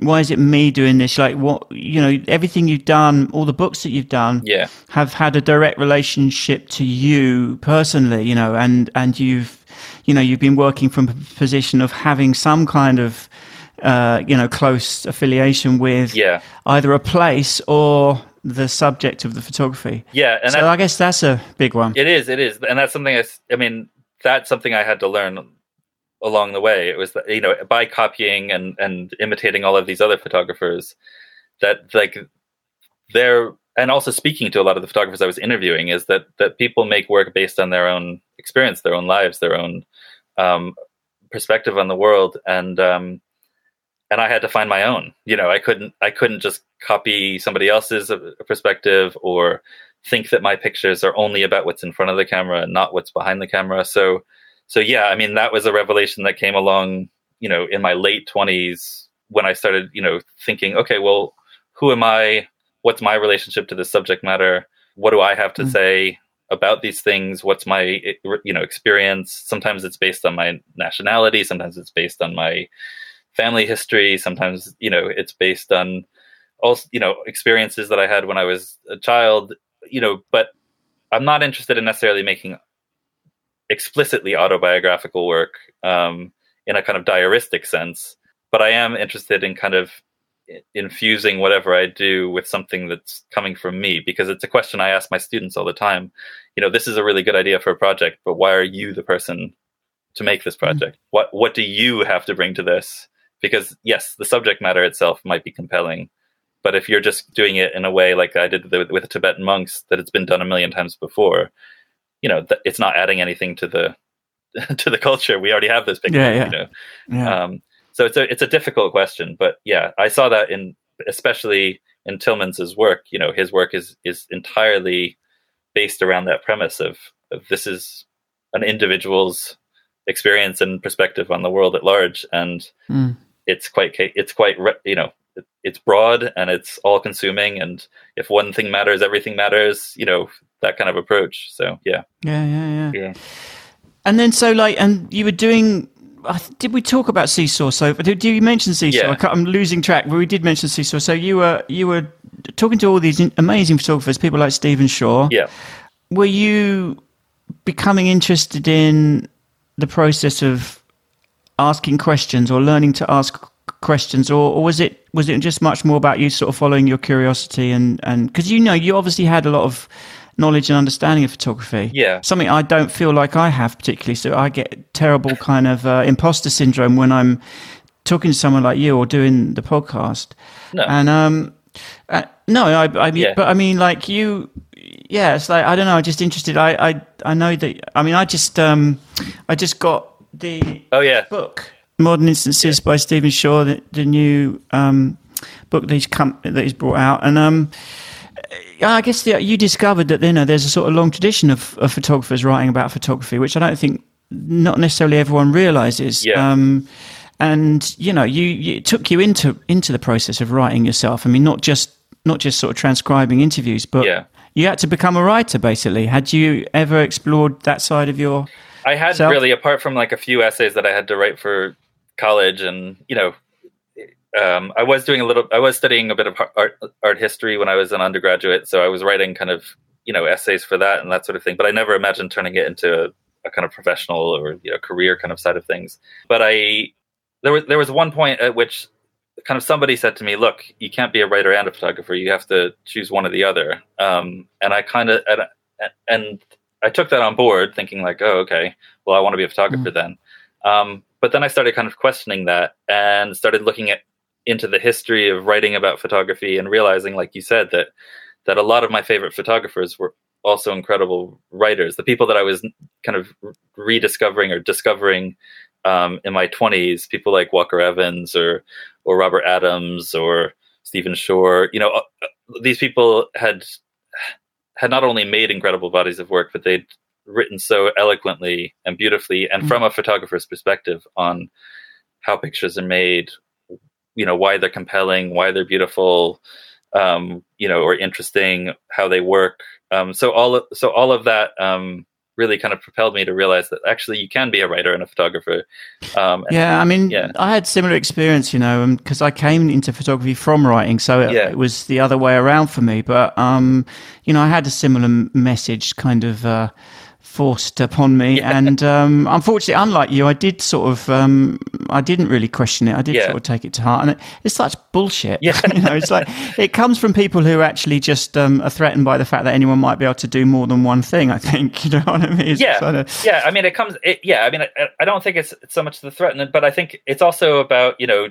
why is it me doing this? Like what you know, everything you've done, all the books that you've done,
yeah,
have had a direct relationship to you personally, you know, and and you've you know, you've been working from a position of having some kind of, uh, you know, close affiliation with
yeah.
either a place or the subject of the photography.
Yeah,
and so I guess that's a big one.
It is, it is, and that's something I, I mean, that's something I had to learn along the way. It was, you know, by copying and and imitating all of these other photographers, that like they're and also speaking to a lot of the photographers I was interviewing is that that people make work based on their own experience, their own lives, their own um, perspective on the world, and um, and I had to find my own. You know, I couldn't I couldn't just copy somebody else's uh, perspective or think that my pictures are only about what's in front of the camera and not what's behind the camera. So so yeah, I mean that was a revelation that came along, you know, in my late twenties when I started, you know, thinking, okay, well, who am I? what's my relationship to the subject matter? What do I have to mm-hmm. say about these things? What's my you know experience? Sometimes it's based on my nationality. Sometimes it's based on my family history. Sometimes you know it's based on also you know experiences that I had when I was a child. You know, but I'm not interested in necessarily making explicitly autobiographical work um, in a kind of diaristic sense. But I am interested in kind of infusing whatever I do with something that's coming from me because it's a question I ask my students all the time. You know, this is a really good idea for a project, but why are you the person to make this mm-hmm. project? Mm-hmm. What what do you have to bring to this? Because yes, the subject matter itself might be compelling, but if you're just doing it in a way like I did with, with the Tibetan monks that it's been done a million times before, you know, th- it's not adding anything to the [LAUGHS] to the culture. We already have this picture. Yeah, yeah. You know? yeah. Um, so it's a it's a difficult question, but yeah, I saw that in especially in Tillmans' work. You know, his work is is entirely based around that premise of, of this is an individual's experience and perspective on the world at large, and mm. It's quite it's quite you know it's broad and it's all consuming and if one thing matters everything matters you know that kind of approach so yeah
yeah yeah yeah, yeah. And then so like, and you were doing. Did we talk about Seesaw? So did, you mention Seesaw?
Yeah.
I I'm losing track, but we did mention Seesaw. So you were you were talking to all these amazing photographers, people like Stephen Shore.
Yeah.
Were you becoming interested in the process of asking questions or learning to ask questions, or, or was it was it just much more about you sort of following your curiosity and and because you know you obviously had a lot of knowledge and understanding of photography.
Yeah.
something I don't feel like I have particularly. So I get terrible kind of uh, imposter syndrome when I'm talking to someone like you or doing the podcast.
No.
And um, uh, no, I, I mean,
Yeah.
but I mean, like you, yeah. It's like I don't know. I'm just interested. I, I, I know that. I mean, I just, um, I just got the
Oh yeah.
book, Modern Instances by Stephen Shore, the, the new um, book that he's come that he's brought out, and um, I guess the, you discovered that you know there's a sort of long tradition of, of photographers writing about photography, which I don't think not necessarily everyone realizes.
Yeah.
Um, and you know, you, you it took you into into the process of writing yourself. I mean, not just not just sort of transcribing interviews, but
Yeah.
you had to become a writer. Basically, had you ever explored that side of your?
I had
Self?
really, apart from like a few essays that I had to write for college, and you know, um, I was doing a little. I was studying a bit of art art history when I was an undergraduate, so I was writing kind of you know essays for that and that sort of thing. But I never imagined turning it into a, a kind of professional or you know career kind of side of things. But I there was there was one point at which kind of somebody said to me, "Look, you can't be a writer and a photographer. You have to choose one or the other." Um, and I kind of and, and I took that on board, thinking like, "Oh, okay. Well, I want to be a photographer then." Um, but then I started kind of questioning that and started looking at into the history of writing about photography and realizing, like you said, that that a lot of my favorite photographers were also incredible writers. The people that I was kind of rediscovering or discovering um, in my twenties, people like Walker Evans or or Robert Adams or Stephen Shore. You know, uh, these people had had not only made incredible bodies of work, but they'd written so eloquently and beautifully, and
Mm.
from a photographer's perspective on how pictures are made, you know, why they're compelling, why they're beautiful, um, you know, or interesting, how they work. Um, so all of, so all of that um, really kind of propelled me to realize that actually you can be a writer and a photographer. Um, and-
Yeah, I mean,
Yeah.
I had similar experience, you know, because I came into photography from writing, so it,
Yeah.
it was the other way around for me. But um, you know, I had a similar message kind of uh, forced upon me, and um, unfortunately, unlike you, I did sort of, um, I didn't really question it. I did
Yeah.
sort of take it to heart, and it, it's such bullshit.
Yeah. [LAUGHS]
you know, it's like it comes from people who actually just um, are threatened by the fact that anyone might be able to do more than one thing. I think [LAUGHS] you know what I mean. It's
yeah,
sort of-
yeah. I mean, it comes. It, yeah, I mean, I, I don't think it's, it's so much the threat, but I think it's also about you know,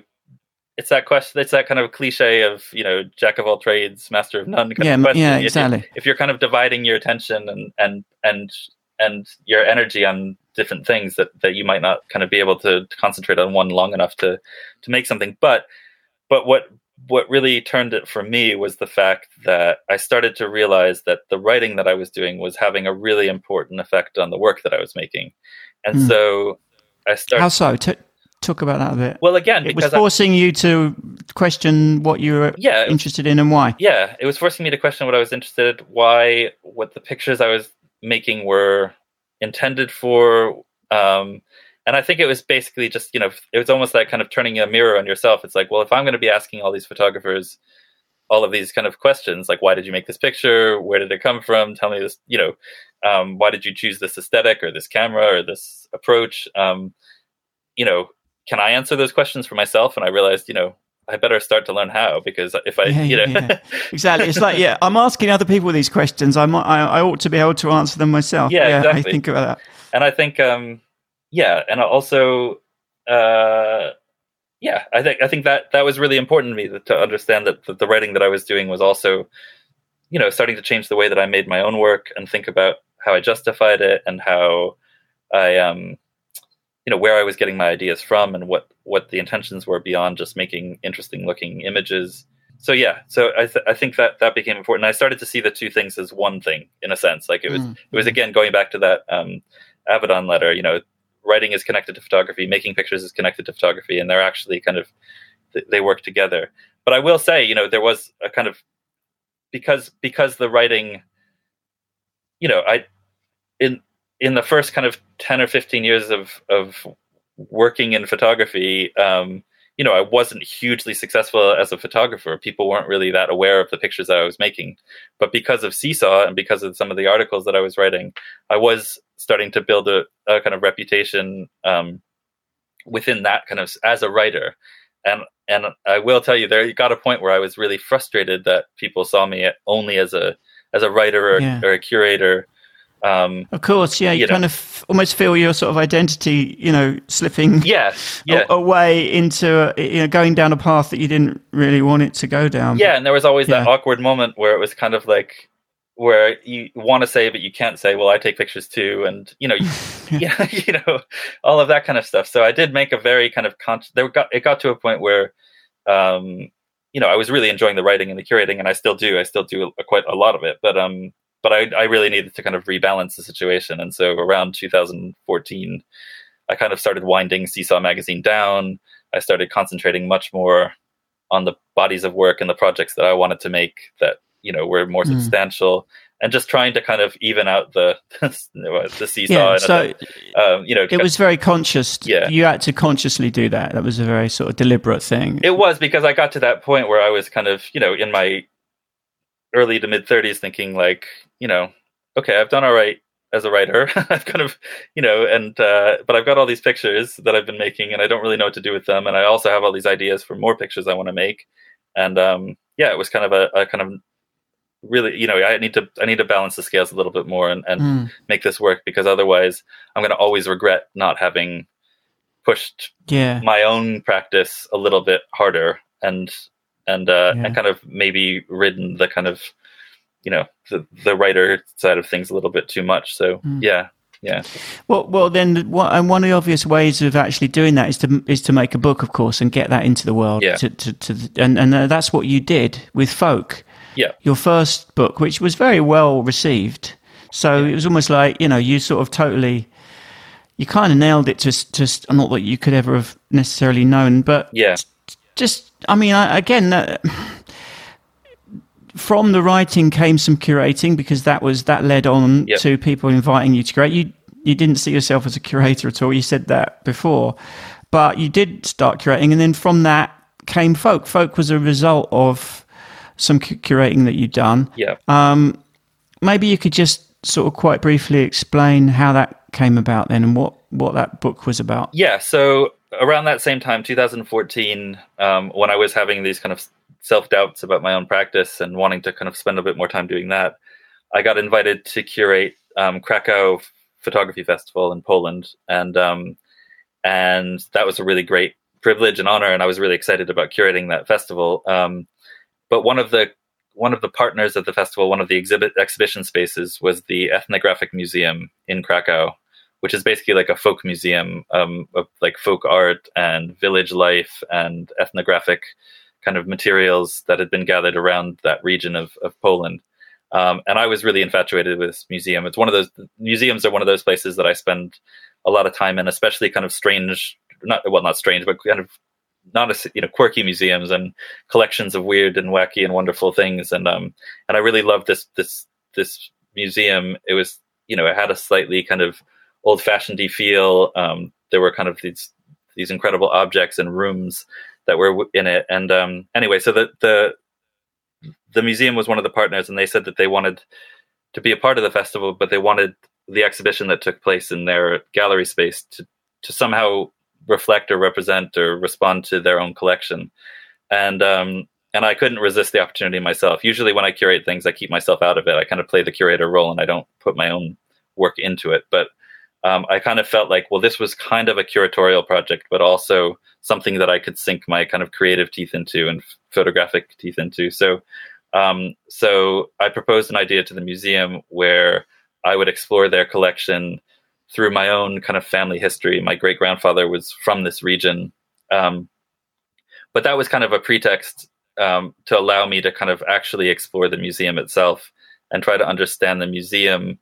it's that question. It's that kind of cliche of you know, jack of all trades, master of none. Kind
Yeah, yeah,
If
exactly.
If, you're kind of dividing your attention and and and and your energy on different things that that you might not kind of be able to, to concentrate on one long enough to to make something, but but what what really turned it for me was the fact that I started to realize that the writing that I was doing was having a really important effect on the work that I was making. And
Mm.
so I started
How so? T- talk about that a bit.
well again
it was
because I,
forcing you to question what you were
yeah,
interested in and why.
yeah, it was forcing me to question what I was interested, why what the pictures I was making were intended for. Um, and I think it was basically just you know it was almost like kind of turning a mirror on yourself. It's like, well, if I'm going to be asking all these photographers all of these kind of questions, like why did you make this picture? Where did it come from? Tell me this. You know, um, why did you choose this aesthetic or this camera or this approach? Um, you know, can I answer those questions for myself? And I realized, you know, I better start to learn how because if I,
Yeah,
you know,
yeah. Exactly. It's like, yeah, I'm asking other people these questions. I might, I, I ought to be able to answer them myself.
Yeah,
I
exactly.
think about that.
and I think, um, yeah, and also, uh, yeah, I think I think that that was really important to me that, to understand that, that the writing that I was doing was also, you know, starting to change the way that I made my own work and think about how I justified it and how I, um, you know, where I was getting my ideas from and what what the intentions were beyond just making interesting looking images. So yeah, so I th- I think that that became important. I started to see the two things as one thing in a sense. Like it was
Mm.
it was again going back to that um, Avedon letter. You know, writing is connected to photography, making pictures is connected to photography, and they're actually kind of th- they work together. But I will say, you know, there was a kind of because because the writing, you know, I in in the first kind of 10 or 15 years of of working in photography um, you know i wasn't hugely successful as a photographer. People weren't really that aware of the pictures that i was making. But because of seesaw and because of some of the articles that i was writing i was starting to build a, a kind of reputation um, within that kind of as a writer. And and i will tell you there got a point where i was really frustrated that people saw me only as a as a writer or, yeah. or a curator
um, of course, yeah, you, you kind know. of almost feel your sort of identity, you know, slipping [LAUGHS]
yeah, yeah.
away into, you know, going down a path that you didn't really want it to go down.
Yeah, and there was always yeah. that awkward moment where it was kind of like, where you want to say but you can't say well i take pictures too and you know you, [LAUGHS] [LAUGHS] yeah you know all of that kind of stuff so i did make a very kind of con- there got it got to a point where um you know i was really enjoying the writing and the curating and i still do i still do a, quite a lot of it but um but I, I really needed to kind of rebalance the situation. And so around 2014, I kind of started winding Seesaw magazine down. I started concentrating much more on the bodies of work and the projects that I wanted to make that you know were more mm. substantial, and just trying to kind of even out the [LAUGHS] the seesaw. Yeah,
so um, you know, it was very conscious. Yeah, you had to consciously do that. That was a very sort of deliberate thing.
It was because I got to that point where I was kind of you know in my early to mid 30s thinking like you know okay i've done all right as a writer [LAUGHS] i've kind of you know and uh, but i've got all these pictures that i've been making and i don't really know what to do with them and i also have all these ideas for more pictures i want to make and um, yeah it was kind of a, a, kind of really you know i need to i need to balance the scales a little bit more and, and mm. make this work because otherwise i'm going to always regret not having pushed
yeah.
my own practice a little bit harder and and uh, yeah. and kind of maybe ridden the kind of you know the the writer side of things a little bit too much. So mm. yeah, yeah.
Well, well, then, what, and one of the obvious ways of actually doing that is to is to make a book, of course, and get that into the world.
Yeah.
To, to, to and and uh, that's what you did with folk.
Yeah.
Your first book, which was very well received. So yeah. it was almost like you know you sort of totally. You kind of nailed it. Just, just not that you could ever have necessarily known, but
yeah,
just I mean, I, again, uh, from the writing came some curating because that was that led on yep. to people inviting you to curate. You you didn't see yourself as a curator at all. You said that before, but you did start curating, and then from that came folk. Folk was a result of some curating that you'd done.
Yeah.
Um, maybe you could just sort of quite briefly explain how that came about then and what what that book was about.
Yeah. So around that same time, 2014, um, when I was having these kind of self doubts about my own practice and wanting to kind of spend a bit more time doing that, I got invited to curate um, Krakow Photography Festival in Poland, and um, and that was a really great privilege and honor, and I was really excited about curating that festival. Um, but one of the one of the partners of the festival, one of the exhibit exhibition spaces, was the Ethnographic Museum in Krakow, which is basically like a folk museum um, of like folk art and village life and ethnographic kind of materials that had been gathered around that region of, of Poland. Um, and I was really infatuated with this museum. It's one of those museums are one of those places that I spend a lot of time in, especially kind of strange, not well, not strange, but kind of not a, you know quirky museums and collections of weird and wacky and wonderful things. And um, and I really loved this this this museum. It was you know it had a slightly kind of old fashioned feel. Um, there were kind of these these incredible objects and rooms that were in it. And um, anyway, so the the the museum was one of the partners, and they said that they wanted to be a part of the festival, but they wanted the exhibition that took place in their gallery space to to somehow reflect or represent or respond to their own collection. And um, and I couldn't resist the opportunity myself. Usually, when I curate things, I keep myself out of it. I kind of play the curator role, and I don't put my own work into it. But um, I kind of felt like, well, this was kind of a curatorial project, but also something that I could sink my kind of creative teeth into and photographic teeth into. So, um, so I proposed an idea to the museum where I would explore their collection through my own kind of family history. My great grandfather was from this region, um, but that was kind of a pretext um, to allow me to kind of actually explore the museum itself and try to understand the museum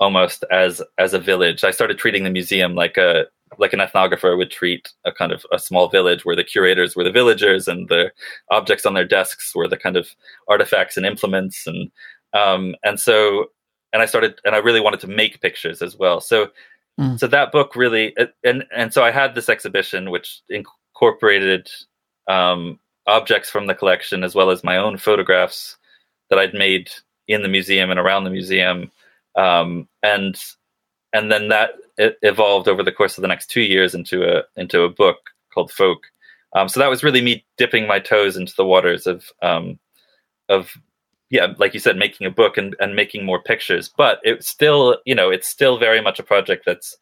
almost as as a village. I started treating the museum like a like an ethnographer would treat a kind of a small village where the curators were the villagers and the objects on their desks were the kind of artifacts and implements and um, and so and I started and I really wanted to make pictures as well. So mm. so that book really and and so I had this exhibition which incorporated um, objects from the collection as well as my own photographs that I'd made in the museum and around the museum, um, and and then that evolved over the course of the next two years into a into a book called Folk. Um, so that was really me dipping my toes into the waters of um, of yeah, like you said, making a book and, and making more pictures. But it's still, you know, it's still very much a project that's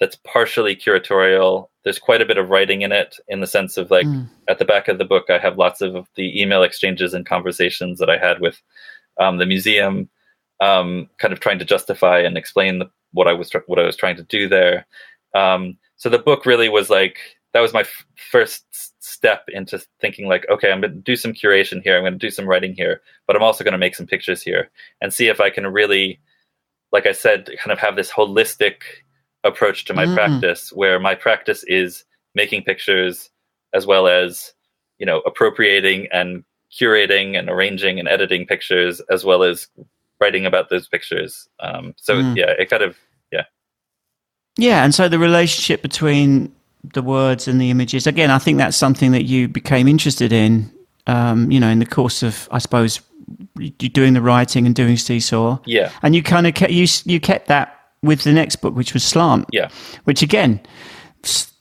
that's partially curatorial. There's quite a bit of writing in it, in the sense of like mm. at the back of the book, I have lots of the email exchanges and conversations that I had with um, the museum, um, kind of trying to justify and explain the, what I was what I was trying to do there. Um, so the book really was like that was my f- first step into thinking like okay i'm going to do some curation here i'm going to do some writing here but i'm also going to make some pictures here and see if i can really like i said kind of have this holistic approach to my mm. practice where my practice is making pictures as well as you know appropriating and curating and arranging and editing pictures as well as writing about those pictures um, so mm. yeah it kind of yeah
yeah and so the relationship between the words and the images. Again, I think that's something that you became interested in, um, you know, in the course of, I suppose, you doing the writing and doing Seesaw.
Yeah.
And you kind of kept, you, you kept that with the next book, which was Slant.
Yeah.
Which again,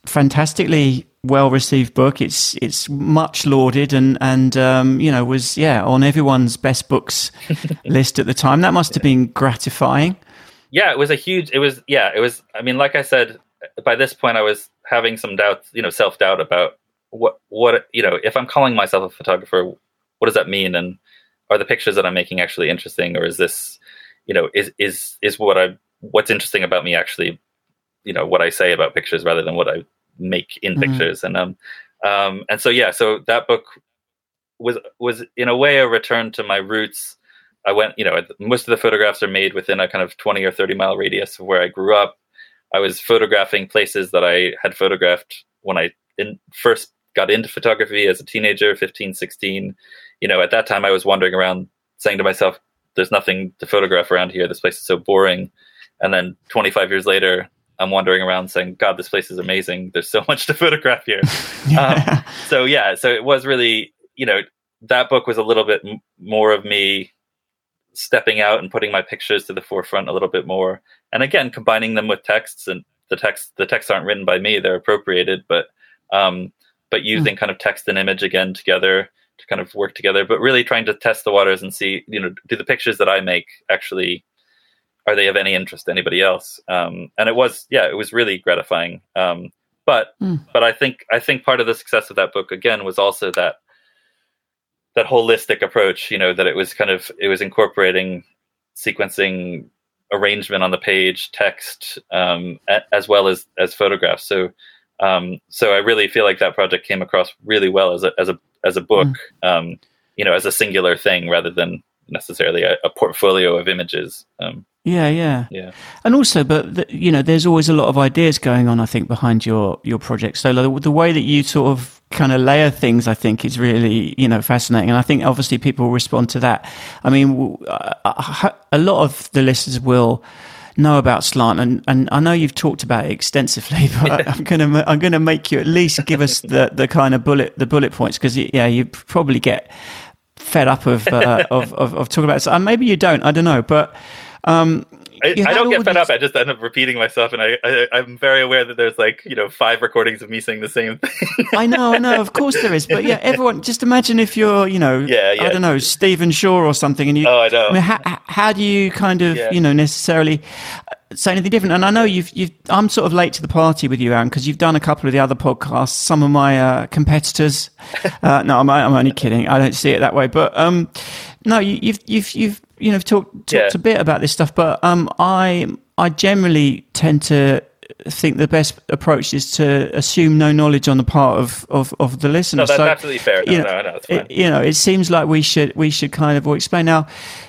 fantastically well received book. It's it's much lauded and and um, you know was yeah on everyone's best books [LAUGHS] list at the time. That must have been gratifying.
Yeah, it was a huge. It was yeah. It was. I mean, like I said, by this point, I was having some doubts, you know, self doubt about what what you know, if I'm calling myself a photographer, what does that mean, and are the pictures that I'm making actually interesting, or is this, you know, is is is what I what's interesting about me actually, you know, what I say about pictures rather than what I make in mm-hmm. pictures, and um, um, and so yeah, so that book was was in a way a return to my roots. I went, you know, most of the photographs are made within a kind of 20 or 30 mile radius of where I grew up. I was photographing places that I had photographed when I in, first got into photography as a teenager, 15, 16. You know, at that time I was wandering around saying to myself, there's nothing to photograph around here. This place is so boring. And then 25 years later, I'm wandering around saying, God, this place is amazing. There's so [LAUGHS] much to photograph here. [LAUGHS] um, so, yeah, so it was really, you know, that book was a little bit m- more of me stepping out and putting my pictures to the forefront a little bit more and again combining them with texts and the text the texts aren't written by me they're appropriated but um but hmm. using mm. kind of text and image again together to kind of work together but really trying to test the waters and see you know do the pictures that i make actually are they of any interest to anybody else um and it was yeah it was really gratifying um but mm. but i think i think part of the success of that book again was also that that holistic approach you know that it was kind of it was incorporating sequencing arrangement on the page text um, a, as well as as photographs so um, so i really feel like that project came across really well as a as a as a book mm. um, you know as a singular thing rather than necessarily a, a portfolio of images um,
yeah, yeah,
yeah.
And also, but the, you know, there's always a lot of ideas going on. I think behind your your project. So the, the way that you sort of kind of layer things, I think, is really you know fascinating. And I think obviously people respond to that. I mean, a lot of the listeners will know about slant and, and I know you've talked about it extensively [LAUGHS] but. I'm going to I'm going to make you at least give us the the kind of bullet the bullet points because yeah you probably get fed up of uh, of, of, of talking about it so, and maybe you don't I don't know but um,
I, I, don't get fed up. I just end up repeating myself, and I, I am very aware that there's like you know five recordings of me saying the same thing.
I know, I know. Of course there is, but yeah, everyone. Just imagine if you're, you know, yeah, yeah. I don't know, Stephen Shore or something, and you.
Oh, I know. I
mean, how, how do you kind of, yeah. you know, necessarily say anything different? And I know you've, you've. I'm sort of late to the party with you, Aaron, because you've done a couple of the other podcasts. Some of my uh, competitors. Uh, [LAUGHS] no, I'm, I'm only kidding. I don't see it that way, but um, no, you, you've, you've, you've you know talked talked yeah. a bit about this stuff, but um, I I generally tend to think the best approach is to assume no knowledge on the part of, of, of the listener.
No, that's so, absolutely fair. No, you know, no, no,
it, you know, it seems like we should we should kind of explain now.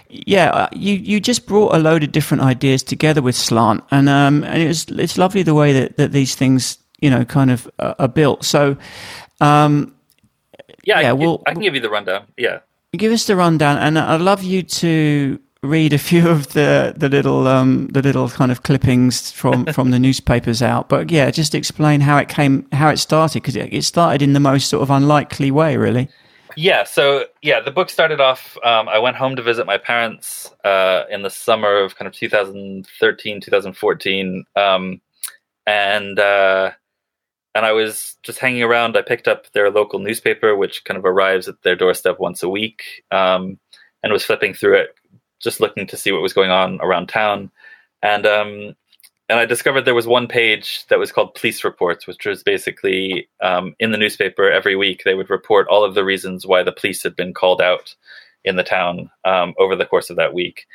Yeah, uh, you, you just brought a load of different ideas together with Slant, and um, and it's it's lovely the way that, that these things you know kind of uh, are built. So, um,
yeah, yeah, I, well, I can give you the rundown. Yeah,
give us the rundown, and I'd love you to read a few of the the little um, the little kind of clippings from [LAUGHS] from the newspapers out. But yeah, just explain how it came, how it started, because it, it started in the most sort of unlikely way, really.
Yeah. So yeah, the book started off. Um, I went home to visit my parents uh, in the summer of kind of 2013, 2014, um, and uh, and I was just hanging around. I picked up their local newspaper, which kind of arrives at their doorstep once a week, um, and was flipping through it, just looking to see what was going on around town. And um, and I discovered there was one page that was called Police Reports, which was basically um, in the newspaper every week. They would report all of the reasons why the police had been called out in the town um, over the course of that week.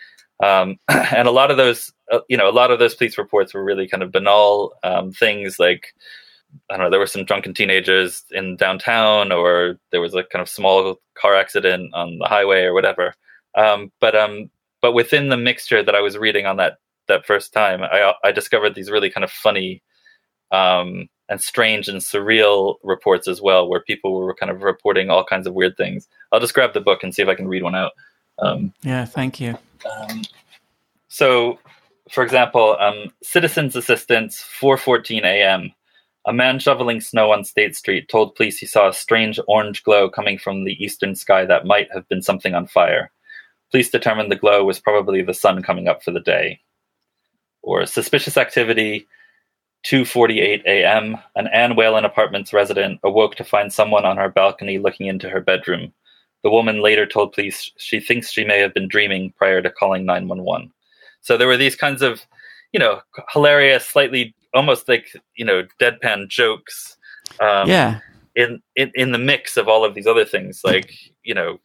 Um, [CLEARS THROAT] and a lot of those, uh, you know, a lot of those police reports were really kind of banal um, things like, I don't know, there were some drunken teenagers in downtown, or there was a kind of small car accident on the highway, or whatever. Um, but um, but within the mixture that I was reading on that that first time, I I discovered these really kind of funny um, and strange and surreal reports as well, where people were kind of reporting all kinds of weird things. I'll just grab the book and see if I can read one out.
Um, yeah, thank you. Um,
so, for example, um, Citizens Assistance, 4:14 a.m. A man shoveling snow on State Street told police he saw a strange orange glow coming from the eastern sky that might have been something on fire. Police determined the glow was probably the sun coming up for the day or suspicious activity 2:48 a.m. An Anne Whalen Apartments resident awoke to find someone on her balcony looking into her bedroom. The woman later told police she thinks she may have been dreaming prior to calling 911. So there were these kinds of, you know, hilarious, slightly almost like you know deadpan jokes.
Um, yeah.
In, in in the mix of all of these other things, like you know,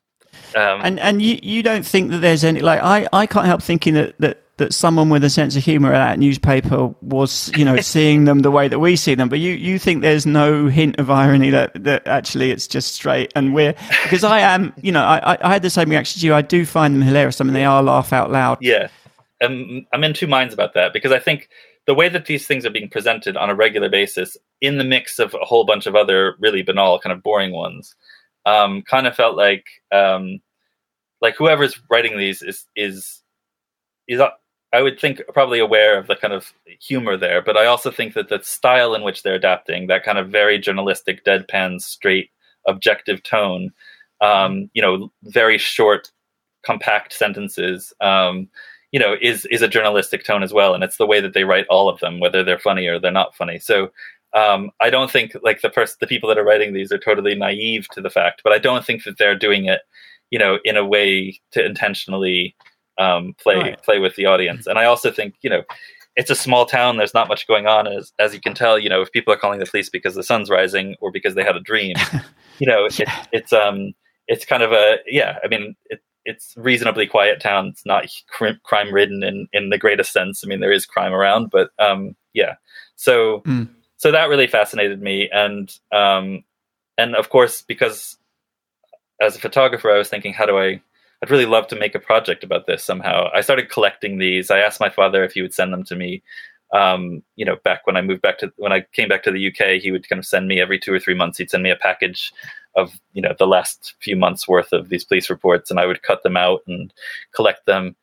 um, and and you you don't think that there's any like I I can't help thinking that that that someone with a sense of humor at that newspaper was, you know, [LAUGHS] seeing them the way that we see them. But you, you think there's no hint of irony that, that actually it's just straight and we're, because I am, you know, I, I had the same reaction to you. I do find them hilarious. I mean, they are laugh out loud.
Yeah. Um, I'm in two minds about that because I think the way that these things are being presented on a regular basis in the mix of a whole bunch of other really banal, kind of boring ones, um, kind of felt like, um, like whoever's writing these is, is, is I would think probably aware of the kind of humor there, but I also think that the style in which they're adapting, that kind of very journalistic, deadpan, straight, objective tone, um, you know, very short, compact sentences, um, you know, is is a journalistic tone as well, and it's the way that they write all of them, whether they're funny or they're not funny. So um, I don't think like the first the people that are writing these are totally naive to the fact, but I don't think that they're doing it, you know, in a way to intentionally um, play right. play with the audience. And I also think you know it's a small town. There's not much going on, as as you can tell. You know, if people are calling the police because the sun's rising or because they had a dream, [LAUGHS] you know, yeah. it, it's um it's kind of a yeah. I mean, it, it's reasonably quiet town. It's not crime ridden in in the greatest sense. I mean, there is crime around, but um yeah. So mm. so that really fascinated me, and um and of course because as a photographer, I was thinking, how do I I'd really love to make a project about this somehow. I started collecting these. I asked my father if he would send them to me. Um, you know, back when I moved back to when I came back to the UK, he would kind of send me every two or three months. He'd send me a package of you know the last few months worth of these police reports, and I would cut them out and collect them.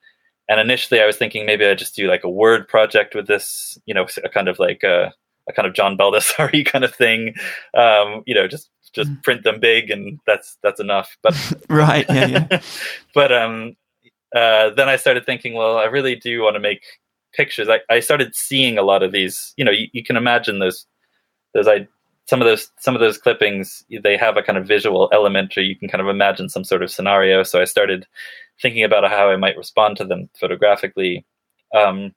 And initially, I was thinking maybe I'd just do like a word project with this, you know, a kind of like a, a kind of John Baldessari [LAUGHS] kind of thing, um, you know, just just mm. print them big and that's that's enough. But [LAUGHS]
right, yeah, yeah. [LAUGHS]
but um, uh, then I started thinking, well, I really do want to make pictures. I, I started seeing a lot of these. You know, you, you can imagine those those I some of those some of those clippings they have a kind of visual element or you can kind of imagine some sort of scenario so i started thinking about how i might respond to them photographically um,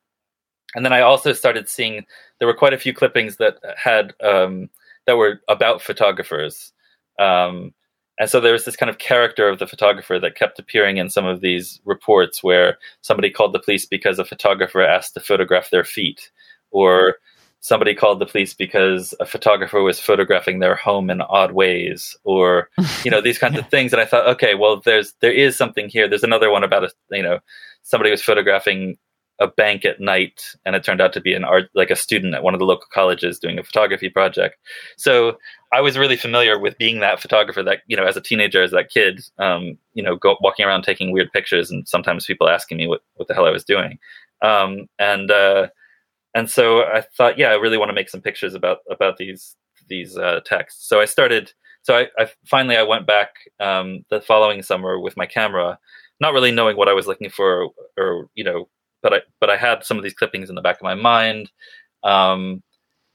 and then i also started seeing there were quite a few clippings that had um, that were about photographers. Um, and so there was this kind of character of the photographer that kept appearing in some of these reports where somebody called the police because a photographer asked to photograph their feet, or somebody called the police because a photographer was photographing their home in odd ways, or you know these kinds [LAUGHS] yeah. of things. And I thought, okay, well, there's there is something here. There's another one about a you know somebody was photographing a bank at night, and it turned out to be an art like a student at one of the local colleges doing a photography project. So I was really familiar with being that photographer that you know as a teenager, as that kid, um, you know, go, walking around taking weird pictures, and sometimes people asking me what what the hell I was doing, um, and uh, and so I thought, yeah, I really want to make some pictures about about these these uh, texts. So I started. So I, I finally I went back um, the following summer with my camera, not really knowing what I was looking for, or you know but I but I had some of these clippings in the back of my mind, um,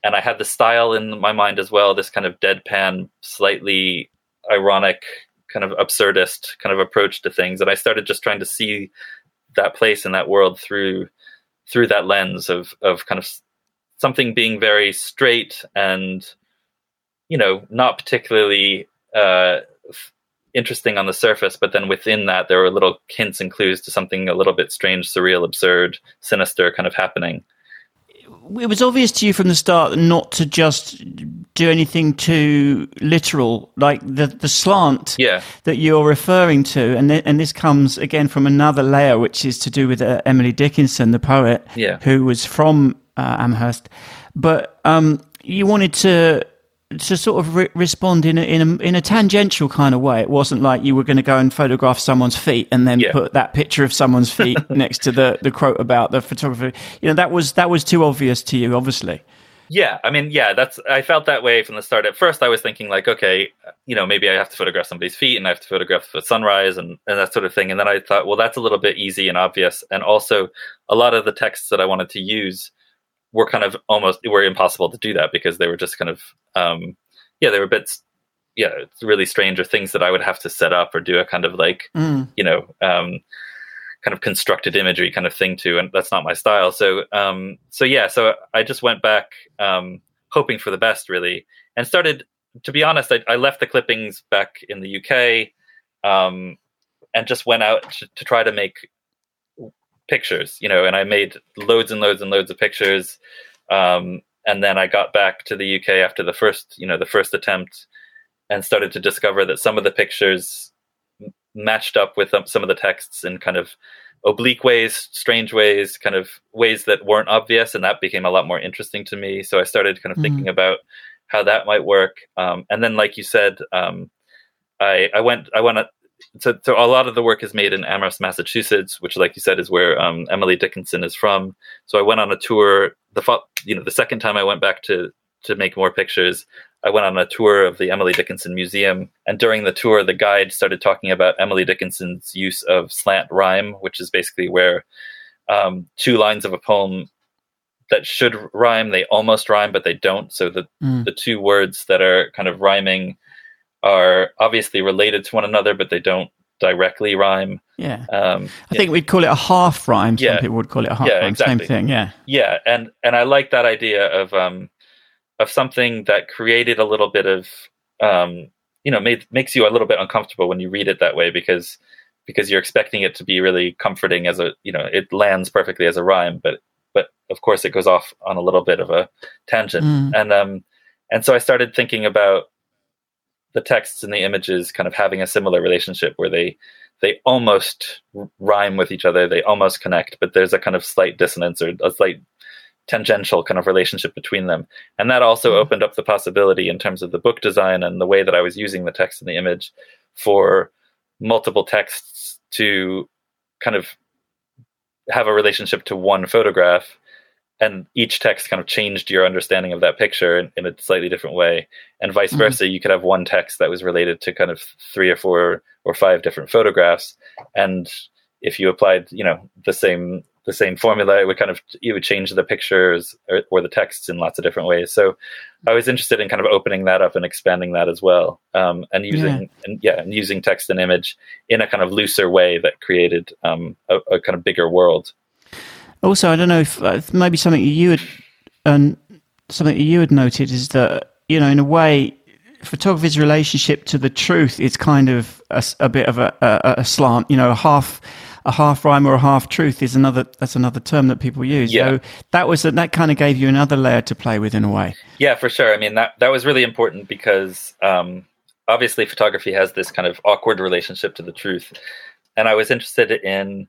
and I had the style in my mind as well. This kind of deadpan, slightly ironic, kind of absurdist kind of approach to things, and I started just trying to see that place and that world through through that lens of of kind of something being very straight and you know not particularly uh, interesting on the surface, but then within that, there were little hints and clues to something a little bit strange, surreal, absurd, sinister kind of happening.
It was obvious to you from the start not to just do anything too literal, like the the slant
yeah.
that you're referring to, and th- and this comes again from another layer, which is to do with uh, Emily Dickinson, the poet,
yeah.
who was from uh, Amherst, but um, you wanted to to sort of re- respond in a, in a in a tangential kind of way. It wasn't like you were going to go and photograph someone's feet and then
Yeah.
put that picture of someone's feet [LAUGHS] next to the the quote about the photographer. You know that was that was too obvious to you, obviously.
Yeah, I mean, yeah, that's I felt that way from the start. At first, I was thinking like, okay, you know, maybe I have to photograph somebody's feet and I have to photograph the sunrise and, and that sort of thing. And then I thought, well, that's a little bit easy and obvious. And also, a lot of the texts that I wanted to use were kind of almost were impossible to do that because they were just kind of, um, yeah, they were bits, yeah, it's really strange or things that I would have to set up or do a kind of like,
Mm.
you know, um, kind of constructed imagery kind of thing too, and that's not my style. So, um, so yeah, so I just went back, um, hoping for the best, really, and started. To be honest, I, I left the clippings back in the UK, um, and just went out to, to try to make pictures, you know, and I made loads and loads and loads of pictures. Um, and then I got back to the UK after the first, you know, the first attempt, and started to discover that some of the pictures m- matched up with um, some of the texts in kind of oblique ways, strange ways, kind of ways that weren't obvious, and that became a lot more interesting to me. So I started kind of
Mhm.
thinking about how that might work. Um, and then, like you said, um, I I went I went. So, so a lot of the work is made in Amherst, Massachusetts, which, like you said, is where um, Emily Dickinson is from. So I went on a tour. The fo- you know the second time I went back to to make more pictures, I went on a tour of the Emily Dickinson Museum, and during the tour, the guide started talking about Emily Dickinson's use of slant rhyme, which is basically where um, two lines of a poem that should rhyme they almost rhyme, but they don't. So the
Mm.
the two words that are kind of rhyming are obviously related to one another, but they don't directly rhyme.
Yeah,
Um,
I think we'd call it a half rhyme. Some
Yeah.
people would call it a half
Yeah,
rhyme. Same thing. Yeah.
yeah and and i like that idea of um of something that created a little bit of um you know made, makes you a little bit uncomfortable when you read it that way because because you're expecting it to be really comforting as a you know it lands perfectly as a rhyme but but of course it goes off on a little bit of a tangent
Mm.
and um and so i started thinking about the texts and the images kind of having a similar relationship where they they almost rhyme with each other they almost connect but there's a kind of slight dissonance or a slight tangential kind of relationship between them and that also
Mhm.
opened up the possibility in terms of the book design and the way that i was using the text and the image for multiple texts to kind of have a relationship to one photograph and each text kind of changed your understanding of that picture in, in a slightly different way. And vice
Mhm.
versa you could have one text that was related to kind of three or four or five different photographs. And if you applied you know the same the same formula it would kind of it would change the pictures or, or the texts in lots of different ways. So i was interested in kind of opening that up and expanding that as well um, and using and yeah and using text and image in a kind of looser way that created um, a, a kind of bigger world
Also, I don't know if, uh, maybe something you had um, something you had noted is that you know, in a way, photography's relationship to the truth is kind of a bit of a, a, a slant. You know, a half a half rhyme or a half truth is another. That's another term that people use.
Yeah.
So that was that kind of gave you another layer to play with in a way.
Yeah, for sure. I mean that that was really important because um, obviously photography has this kind of awkward relationship to the truth, and I was interested in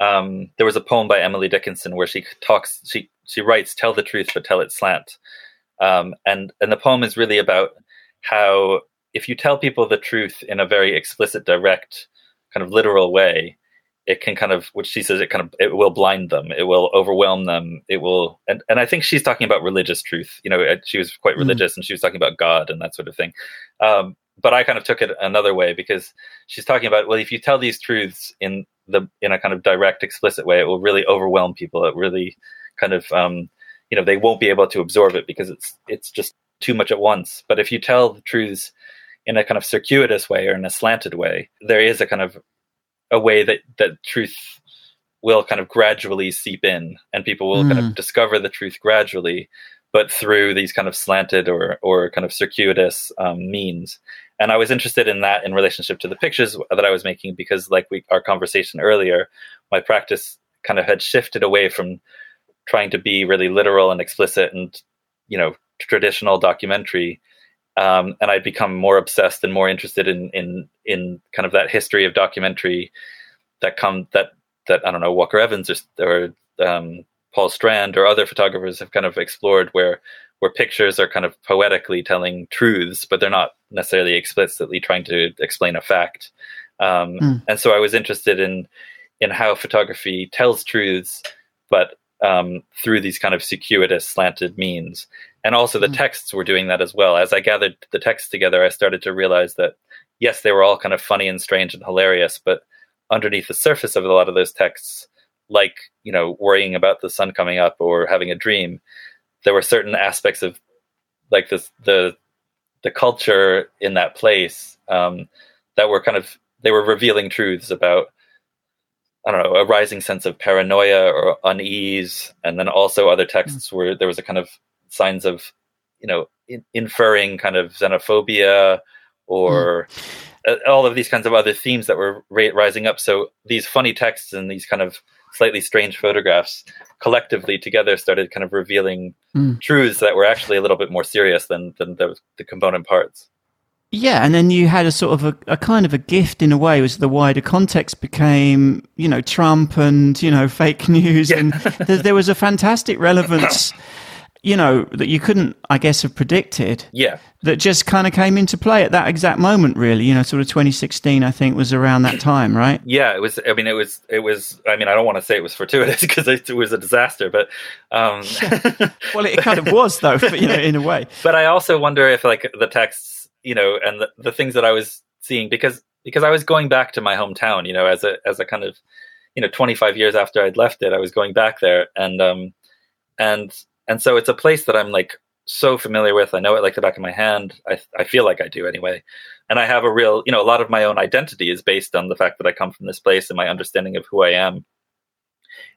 um, there was a poem by Emily Dickinson where she talks, she she writes, "Tell the truth, but tell it slant," um, and and the poem is really about how if you tell people the truth in a very explicit, direct, kind of literal way, it can kind of, which she says, it kind of, it will blind them, it will overwhelm them, it will, and and I think she's talking about religious truth. You know, she was quite mm. religious, mm. and she was talking about God and that sort of thing. Um, but I kind of took it another way because she's talking about well, if you tell these truths in the in a kind of direct, explicit way, it will really overwhelm people. It really kind of um, you know they won't be able to absorb it because it's it's just too much at once. But if you tell the truths in a kind of circuitous way or in a slanted way, there is a kind of a way that that truth will kind of gradually seep in, and people will mm. kind of mm. discover the truth gradually, but through these kind of slanted or or kind of circuitous um, means and I was interested in that in relationship to the pictures that I was making because, like we our conversation earlier, my practice kind of had shifted away from trying to be really literal and explicit and you know traditional documentary, um, and I'd become more obsessed and more interested in in in kind of that history of documentary that come that that I don't know Walker Evans or, or um, Paul Strand or other photographers have kind of explored where where pictures are kind of poetically telling truths, but they're not necessarily explicitly trying to explain a fact. Um, mm. And so I was interested in in how photography tells truths, but um, through these kind of circuitous, slanted means. And also the mm. texts were doing that as well. As I gathered the texts together, I started to realize that yes, they were all kind of funny and strange and hilarious, but underneath the surface of a lot of those texts, like you know, worrying about the sun coming up or having a dream, there were certain aspects of like this the the culture in that place um, that were kind of they were revealing truths about I don't know a rising sense of paranoia or unease, and then also other texts mm. where there was a kind of signs of you know in, inferring kind of xenophobia or mm. all of these kinds of other themes that were ra- rising up. So these funny texts and these kind of slightly strange photographs collectively together started kind of revealing mm. truths that were actually a little bit more serious than than the, the component parts.
Yeah, and then you had a sort of a, a, kind of a gift in a way, was the wider context became, you know, Trump and you know fake [LAUGHS] news, yeah. and there, there was a fantastic relevance [COUGHS] you know, that you couldn't, I guess, have predicted.
Yeah.
That just kind of came into play at that exact moment, really. You know, sort of 2016, I think, was around that time, right?
Yeah, it was. I mean, it was. It was. I mean, I don't want to say it was fortuitous [LAUGHS] because it, was a disaster, but. Um. [LAUGHS]
Well, it kind of was, though, [LAUGHS] you know, in a way.
But I also wonder if, like, the texts, you know, and the, the things that I was seeing, because because I was going back to my hometown, you know, as a as a kind of, you know, 25 years after I'd left it, I was going back there, and um, and and so it's a place that I'm like so familiar with. I know it like the back of my hand. I I feel like I do anyway. And I have a real, you know, a lot of my own identity is based on the fact that I come from this place and my understanding of who I am.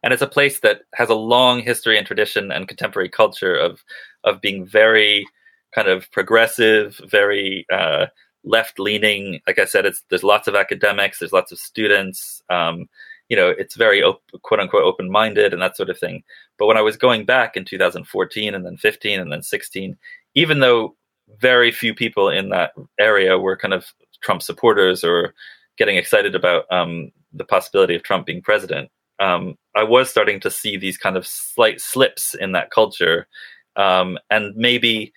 And it's a place that has a long history and tradition and contemporary culture of of being very kind of progressive, very uh, left leaning. Like I said, it's there's lots of academics, there's lots of students. Um, you know, it's very op- quote unquote open minded and that sort of thing. But when I was going back in 2014 and then 15 and then 16, even though very few people in that area were kind of Trump supporters or getting excited about um, the possibility of Trump being president, um, I was starting to see these kind of slight slips in that culture. Um, and maybe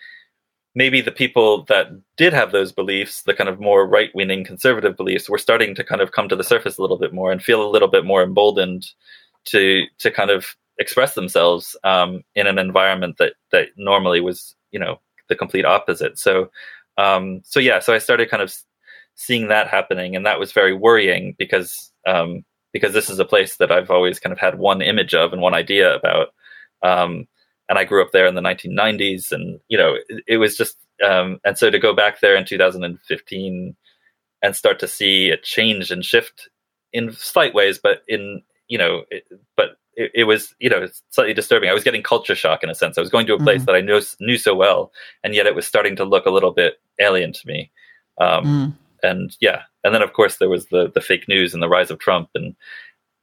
maybe the people that did have those beliefs, the kind of more right wing conservative beliefs, were starting to kind of come to the surface a little bit more and feel a little bit more emboldened to to kind of express themselves um, in an environment that that normally was you know the complete opposite. So um, so yeah, so I started kind of seeing that happening, and that was very worrying because um, because this is a place that I've always kind of had one image of and one idea about. Um, and I grew up there in the 1990s, and you know, it, it was just, um, and so to go back there in 2015 and start to see it change and shift in slight ways, but in you know, it, but it, it, was you know slightly disturbing. I was getting culture shock in a sense. I was going to a place mm. that I knew knew so well, and yet it was starting to look a little bit alien to me. Um, mm. And yeah, and then of course there was the the fake news and the rise of Trump and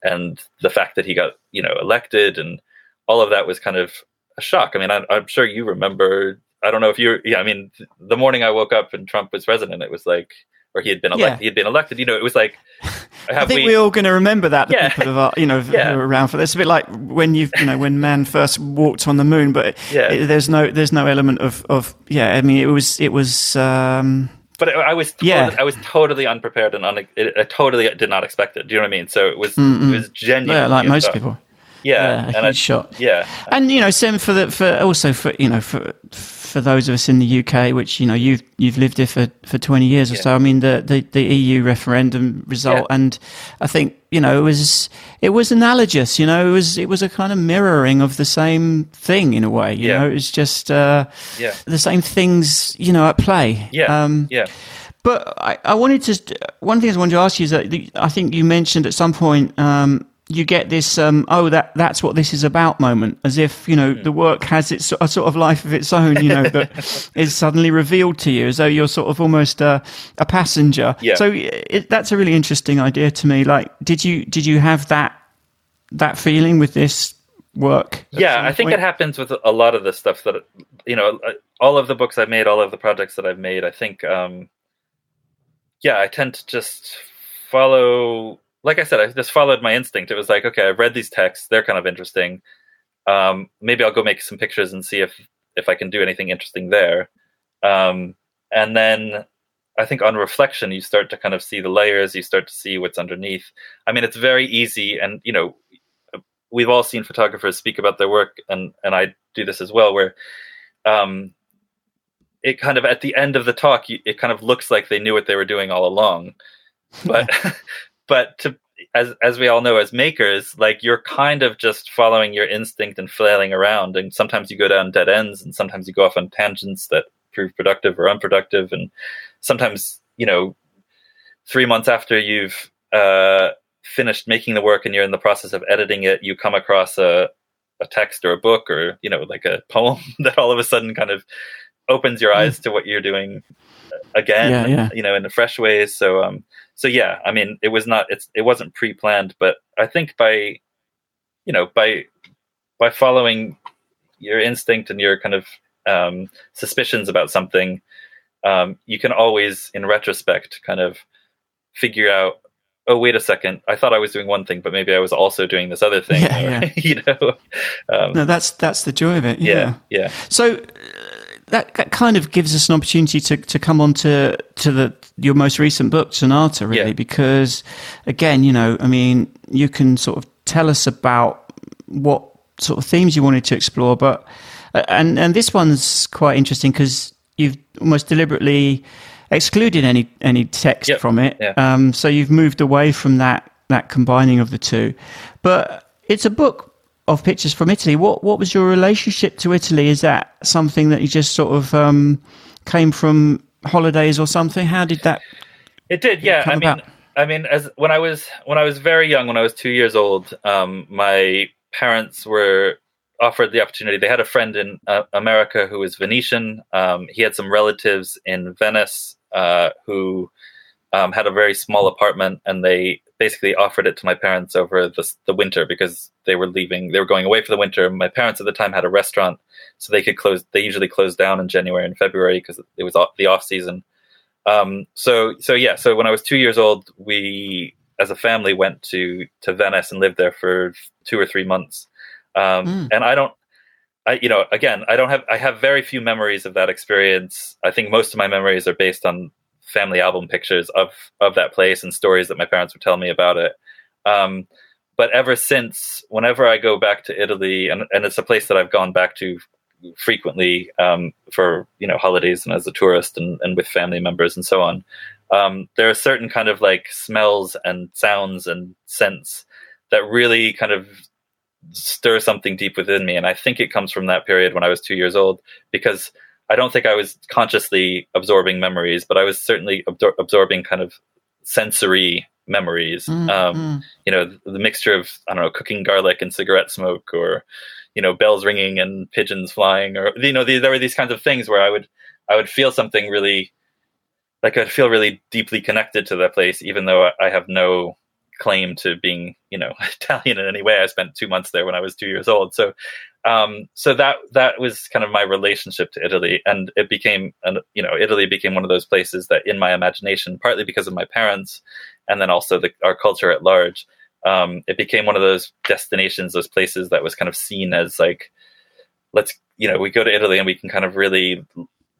and the fact that he got you know elected and all of that was kind of a shock. I mean, I, am sure you remember. I don't know if you're. Yeah, I mean, the morning I woke up and Trump was president, it was like or he had been elected.
Yeah.
He had been elected. You know, it was like. [LAUGHS]
I think we, are all going to remember that. The
Yeah.
people of our, you know, [LAUGHS]
Yeah.
around for this. It's a bit like when you, you know, when man first walked on the moon, but
Yeah.
it, there's no, there's no element of, of, yeah. I mean, it was, it was, um,
but I I was totally,
Yeah.
I was totally unprepared and un- it, I totally did not expect it. Do you know what I mean? So it was
Mm-mm.
it was genuine.
yeah, like most people.
Yeah,
Yeah, a
and
huge shot.
yeah,
And you know, same for the for also for you know for for those of us in the UK, which you know you've you've lived here for, for twenty years or
Yeah.
so. I mean, the, the, the EU referendum result,
Yeah.
and I think you know it was it was analogous. You know, it was it was a kind of mirroring of the same thing in a way. You
Yeah.
know, it was just uh,
yeah,
the same things you know at play.
yeah,
Um,
yeah.
but I, I wanted to. One thing I wanted to ask you is that the, I think you mentioned at some point um, you get this um, oh that that's what this is about moment, as if you
Hmm.
know the work has its a sort of life of its own, you know, that [LAUGHS] is suddenly revealed to you, as though you're sort of almost uh, a passenger.
Yeah.
So it, that's a really interesting idea to me. Like, did you did you have that that feeling with this work?
yeah i think
point?
it happens with a lot of the stuff that you know uh, all of the books i've made all of the projects that i've made i think um yeah i tend to just follow like i said i just followed my instinct. It was like okay i've read these texts. They're kind of interesting. Um maybe i'll go make some pictures and see if if i can do anything interesting there. Um and then i think on reflection you start to kind of see the layers. You start to see what's underneath. I mean it's very easy and you know we've all seen photographers speak about their work and and I do this as well where um it kind of at the end of the talk you, it kind of looks like they knew what they were doing all along. [LAUGHS] But [LAUGHS] but to as as we all know as makers like you're kind of just following your instinct and flailing around and sometimes you go down dead ends and sometimes you go off on tangents that prove productive or unproductive and sometimes you know 3 months after you've uh finished making the work and you're in the process of editing it, you come across a a text or a book or you know like a poem [LAUGHS] that all of a sudden kind of opens your eyes to what you're doing again,
Yeah, yeah.
you know, in a fresh ways. So um, so yeah, I mean, it was not it's it wasn't pre-planned, but I think by you know by by following your instinct and your kind of um, suspicions about something, um, you can always, in retrospect, kind of figure out oh wait a second i thought i was doing one thing but maybe i was also doing this other thing
Yeah,
or,
yeah. [LAUGHS]
you know um,
No, that's that's the joy of it.
yeah yeah
So uh, that, that kind of gives us an opportunity to, to come on to, to the your most recent book, Sonata, really,
Yeah.
because again, you know, I mean, you can sort of tell us about what sort of themes you wanted to explore, but uh, and and this one's quite interesting because you've almost deliberately excluded any any text
Yep.
from it.
Yeah.
Um, so you've moved away from that that combining of the two, but it's a book of pictures from Italy. What what was your relationship to Italy? Is that something that you just sort of um, came from holidays or something? How did that?
It did, yeah. I mean,
about?
I mean, as when I was when I was very young, when I was two years old, um, my parents were offered the opportunity. They had a friend in uh, America who was Venetian. Um, he had some relatives in Venice uh, who um, had a very small apartment, and they basically offered it to my parents over the, the winter because they were leaving. They were going away for the winter. My parents at the time had a restaurant, so they could close. They usually closed down in January and February because it was off- the off season. Um, so so yeah. So when I was two years old, we as a family went to to Venice and lived there for two or three months. Um,
Mm.
And I don't. I, you know, again, I don't have. I have very few memories of that experience. I think most of my memories are based on family album pictures of of that place and stories that my parents would tell me about it. Um, but ever since, whenever I go back to Italy, and, and it's a place that I've gone back to frequently um, for you know holidays and as a tourist and, and with family members and so on, um, there are certain kind of like smells and sounds and scents that really kind of stir something deep within me, and I think it comes from that period when I was two years old because I don't think I was consciously absorbing memories, but I was certainly absor- absorbing kind of sensory memories.
Mm,
um,
mm.
You know, the, the mixture of I don't know, cooking garlic and cigarette smoke, or you know, bells ringing and pigeons flying, or you know, these, there were these kinds of things where I would I would feel something really like I'd feel really deeply connected to that place, even though I, I have no claim to being you know [LAUGHS] Italian in any way. I spent two months there when I was two years old, so um, so that that was kind of my relationship to Italy, and it became and you know Italy became one of those places that in my imagination, partly because of my parents, and then also the, our culture at large, um, it became one of those destinations, those places that was kind of seen as like let's you know we go to Italy and we can kind of really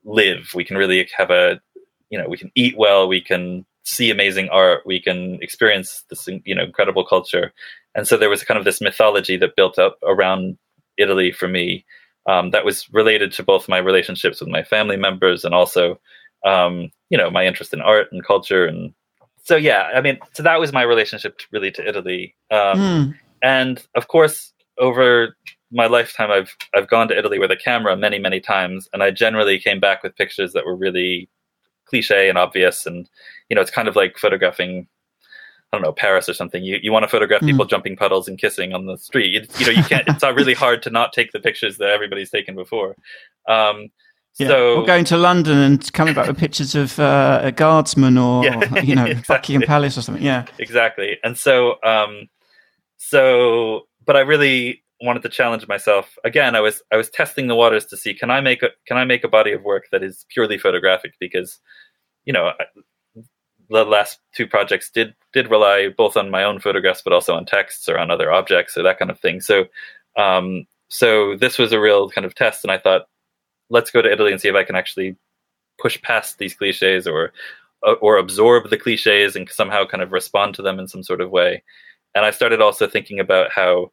live, we can really have a you know we can eat well, we can see amazing art, we can experience this you know incredible culture, and so there was kind of this mythology that built up around Italy for me um, that was related to both my relationships with my family members and also um, you know my interest in art and culture. And so yeah i mean so that was my relationship to, really to italy. Um, mm. and of course over my lifetime i've i've gone to italy with a camera many many times. And i generally came back with pictures that were really cliche and obvious and you know it's kind of like photographing I don't know Paris or something. You you want to photograph people mm. jumping puddles and kissing on the street. You, you know you can't. it's really hard to not take the pictures that everybody's taken before. Um,
yeah. So or going to London and coming back with pictures of uh, a guardsman or yeah, you know [LAUGHS] exactly. Buckingham Palace or something. Yeah,
exactly. And so um, so but I really wanted to challenge myself again. I was I was testing the waters to see can I make a can I make a body of work that is purely photographic because you know the last two projects did did rely both on my own photographs but also on texts or on other objects or that kind of thing. So um, so this was a real kind of test, and I thought, let's go to Italy and see if I can actually push past these cliches or or absorb the cliches and somehow kind of respond to them in some sort of way. And I started also thinking about how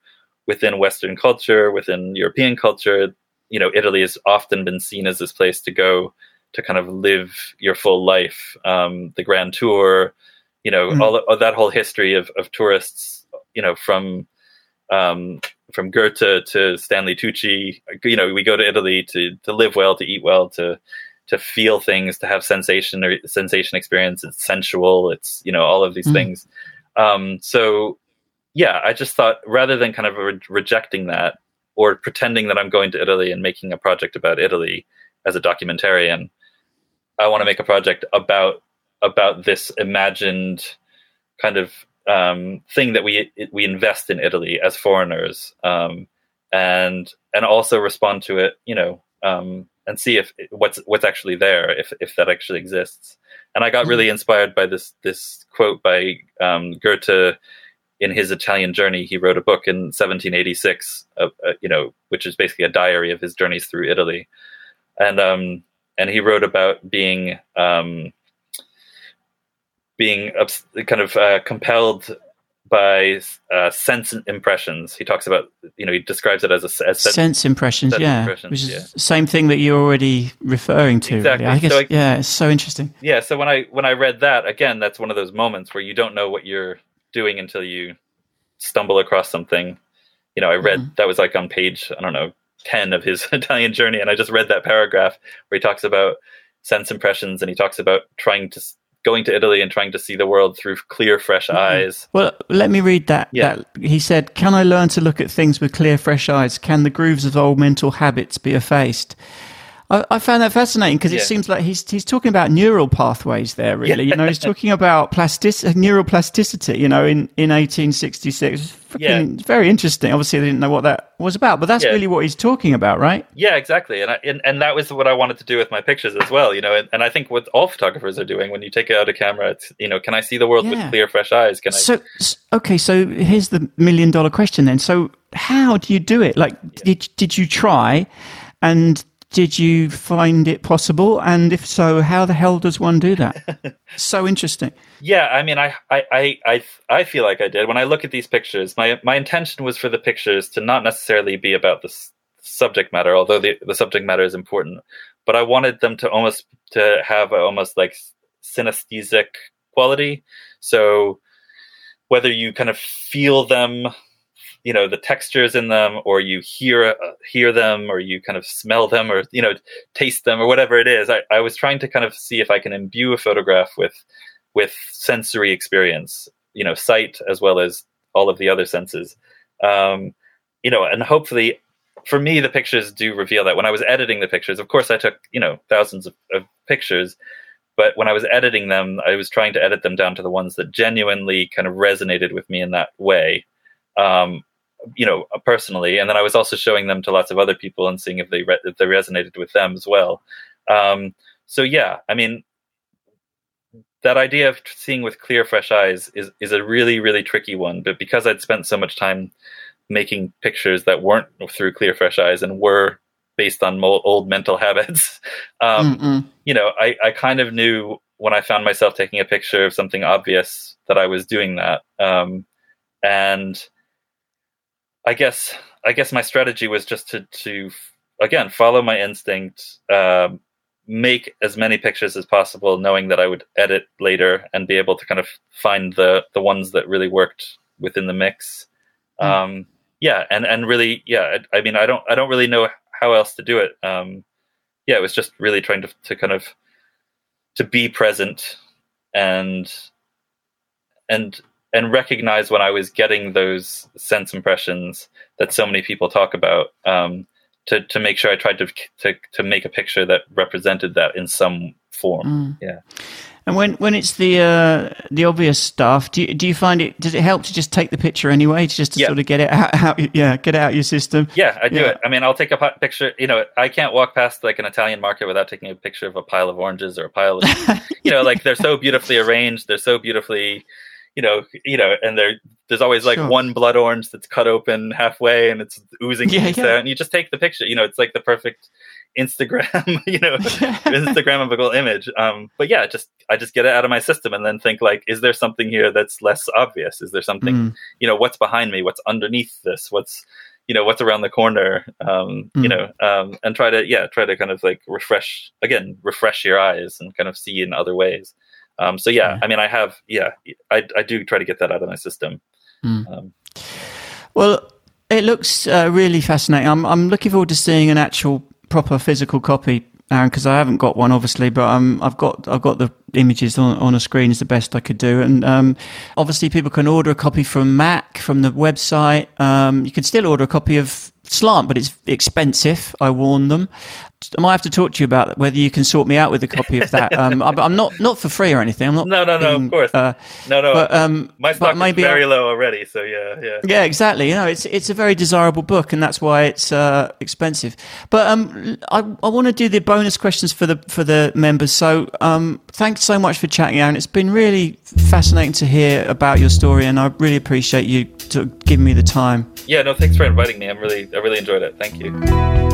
within Western culture, within European culture, you know, Italy has often been seen as this place to go to kind of live your full life. Um, the Grand Tour, you know, mm. all, all, that whole history of, of tourists, you know, from um, from Goethe to Stanley Tucci. You know, we go to Italy to to live well, to eat well, to to feel things, to have sensation or sensation experience. It's sensual. It's you know all of these mm. things. Um, so yeah, I just thought rather than kind of re- rejecting that or pretending that I'm going to Italy and making a project about Italy as a documentarian, I want to make a project about about this imagined kind of um, thing that we we invest in Italy as foreigners, um, and and also respond to it, you know, um, and see if what's what's actually there, if if that actually exists. And I got really mm-hmm. inspired by this this quote by um, Goethe in his Italian journey. He wrote a book in 1786, uh, uh, you know, which is basically a diary of his journeys through Italy, and um, and he wrote about being um, being kind of uh, compelled by uh, sense impressions. He talks about, you know, he describes it as a as
sense, sense impressions, sense yeah, impressions, which is yeah. same thing that you're already referring to. Exactly. Really. I guess, so I, yeah, it's so interesting.
Yeah. So when I when I read that again, that's one of those moments where you don't know what you're doing until you stumble across something. You know, I read mm-hmm. that was like on page I don't know 10 of his [LAUGHS] Italian journey. And I just read that paragraph where he talks about sense impressions and he talks about trying to going to Italy and trying to see the world through clear, fresh mm-hmm. eyes.
Well, let me read that. Yeah. That, he said, Can I learn to look at things with clear, fresh eyes? Can the grooves of old mental habits be effaced? I, I found that fascinating because yeah. it seems like he's he's talking about neural pathways there. Really, yeah. you know, he's [LAUGHS] talking about plastic uh, neuroplasticity. You know, in in 1866, yeah. very interesting. Obviously, I didn't know what that was about, but that's yeah. really what he's talking about, right?
Yeah, exactly. And, I, and and that was what I wanted to do with my pictures as well. You know, and, and I think what all photographers are doing when you take out a camera, it's you know, can I see the world with clear, fresh eyes? Can I?
So okay, so here's the million dollar question then. So how do you do it? Like, did did you try? And did you find it possible? And if so, how the hell does one do that? [LAUGHS] so interesting.
Yeah, I mean, I, I, I, I feel like I did when I look at these pictures. My my intention was for the pictures to not necessarily be about the subject matter, although the the subject matter is important. But I wanted them to almost to have a, almost like synesthetic quality. So whether you kind of feel them you know the textures in them or you hear uh, hear them or you kind of smell them or you know taste them or whatever it is. I, I was trying to kind of see if i can imbue a photograph with with sensory experience you know sight as well as all of the other senses. Um, you know and hopefully for me the pictures do reveal that. When i was editing the pictures of course i took you know thousands of, of pictures but when I was editing them, I was trying to edit them down to the ones that genuinely kind of resonated with me in that way. Um, you know, personally, and then I was also showing them to lots of other people and seeing if they re- if they resonated with them as well. Um, so yeah, I mean, that idea of seeing with clear, fresh eyes is is a really really tricky one. But because I'd spent so much time making pictures that weren't through clear, fresh eyes and were based on mo- old mental [LAUGHS] habits, um, you know, I, I kind of knew when I found myself taking a picture of something obvious that I was doing that. Um, and I guess I guess my strategy was just to to again follow my instinct, um, make as many pictures as possible, knowing that I would edit later and be able to kind of find the the ones that really worked within the mix. Mm. Um, yeah, and and really, yeah. I, I, mean, I don't I don't really know how else to do it. Um, yeah, it was just really trying to to kind of to be present and and and recognize when I was getting those sense impressions that so many people talk about. Um, to to make sure I tried to to to make a picture that represented that in some form. Mm. Yeah.
And when, when it's the uh, the obvious stuff, do you, do you find it? Does it help to just take the picture anyway, just to yeah. sort of get it out, out, Yeah, get it out your system.
Yeah, I do yeah. it. I mean, I'll take a picture. You know, I can't walk past like an Italian market without taking a picture of a pile of oranges or a pile of, [LAUGHS] you know, like they're so beautifully arranged. They're so beautifully you know, you know, and there there's always like sure. one blood orange that's cut open halfway and it's oozing yeah, yeah. out, and you just take the picture. You know, it's like the perfect Instagram, [LAUGHS] you know, [LAUGHS] Instagrammable image. Um, but yeah, just I just get it out of my system and then think like, is there something here that's less obvious? Is there something, mm. you know, what's behind me? What's underneath this? What's you know what's around the corner um, mm. you know um, and try to yeah try to kind of like refresh again refresh your eyes and kind of see in other ways um, so yeah, I mean, I have yeah, I I do try to get that out of my system. Mm. Um,
well, it looks uh, really fascinating. I'm I'm looking forward to seeing an actual proper physical copy, Aaron, because I haven't got one obviously, but um, I've got I've got the images on, on a screen is the best I could do, and um, obviously people can order a copy from Mack from the website. Um, you can still order a copy of Slant, but it's expensive. I warn them. I might have to talk to you about whether you can sort me out with a copy of that. Um, [LAUGHS] I'm not not for free or anything. I'm not.
No, no, no. Being, of course. Uh, no, no. But, um, my stock is very I, low already. So yeah, yeah.
Yeah, exactly. You know, it's it's a very desirable book, and that's why it's uh, expensive. But um, I I want to do the bonus questions for the for the members. So um, thanks so much for chatting, Aaron. It's been really fascinating to hear about your story, and I really appreciate you to giving me the time.
Yeah, no, thanks for inviting me. I'm really I really enjoyed it. Thank you.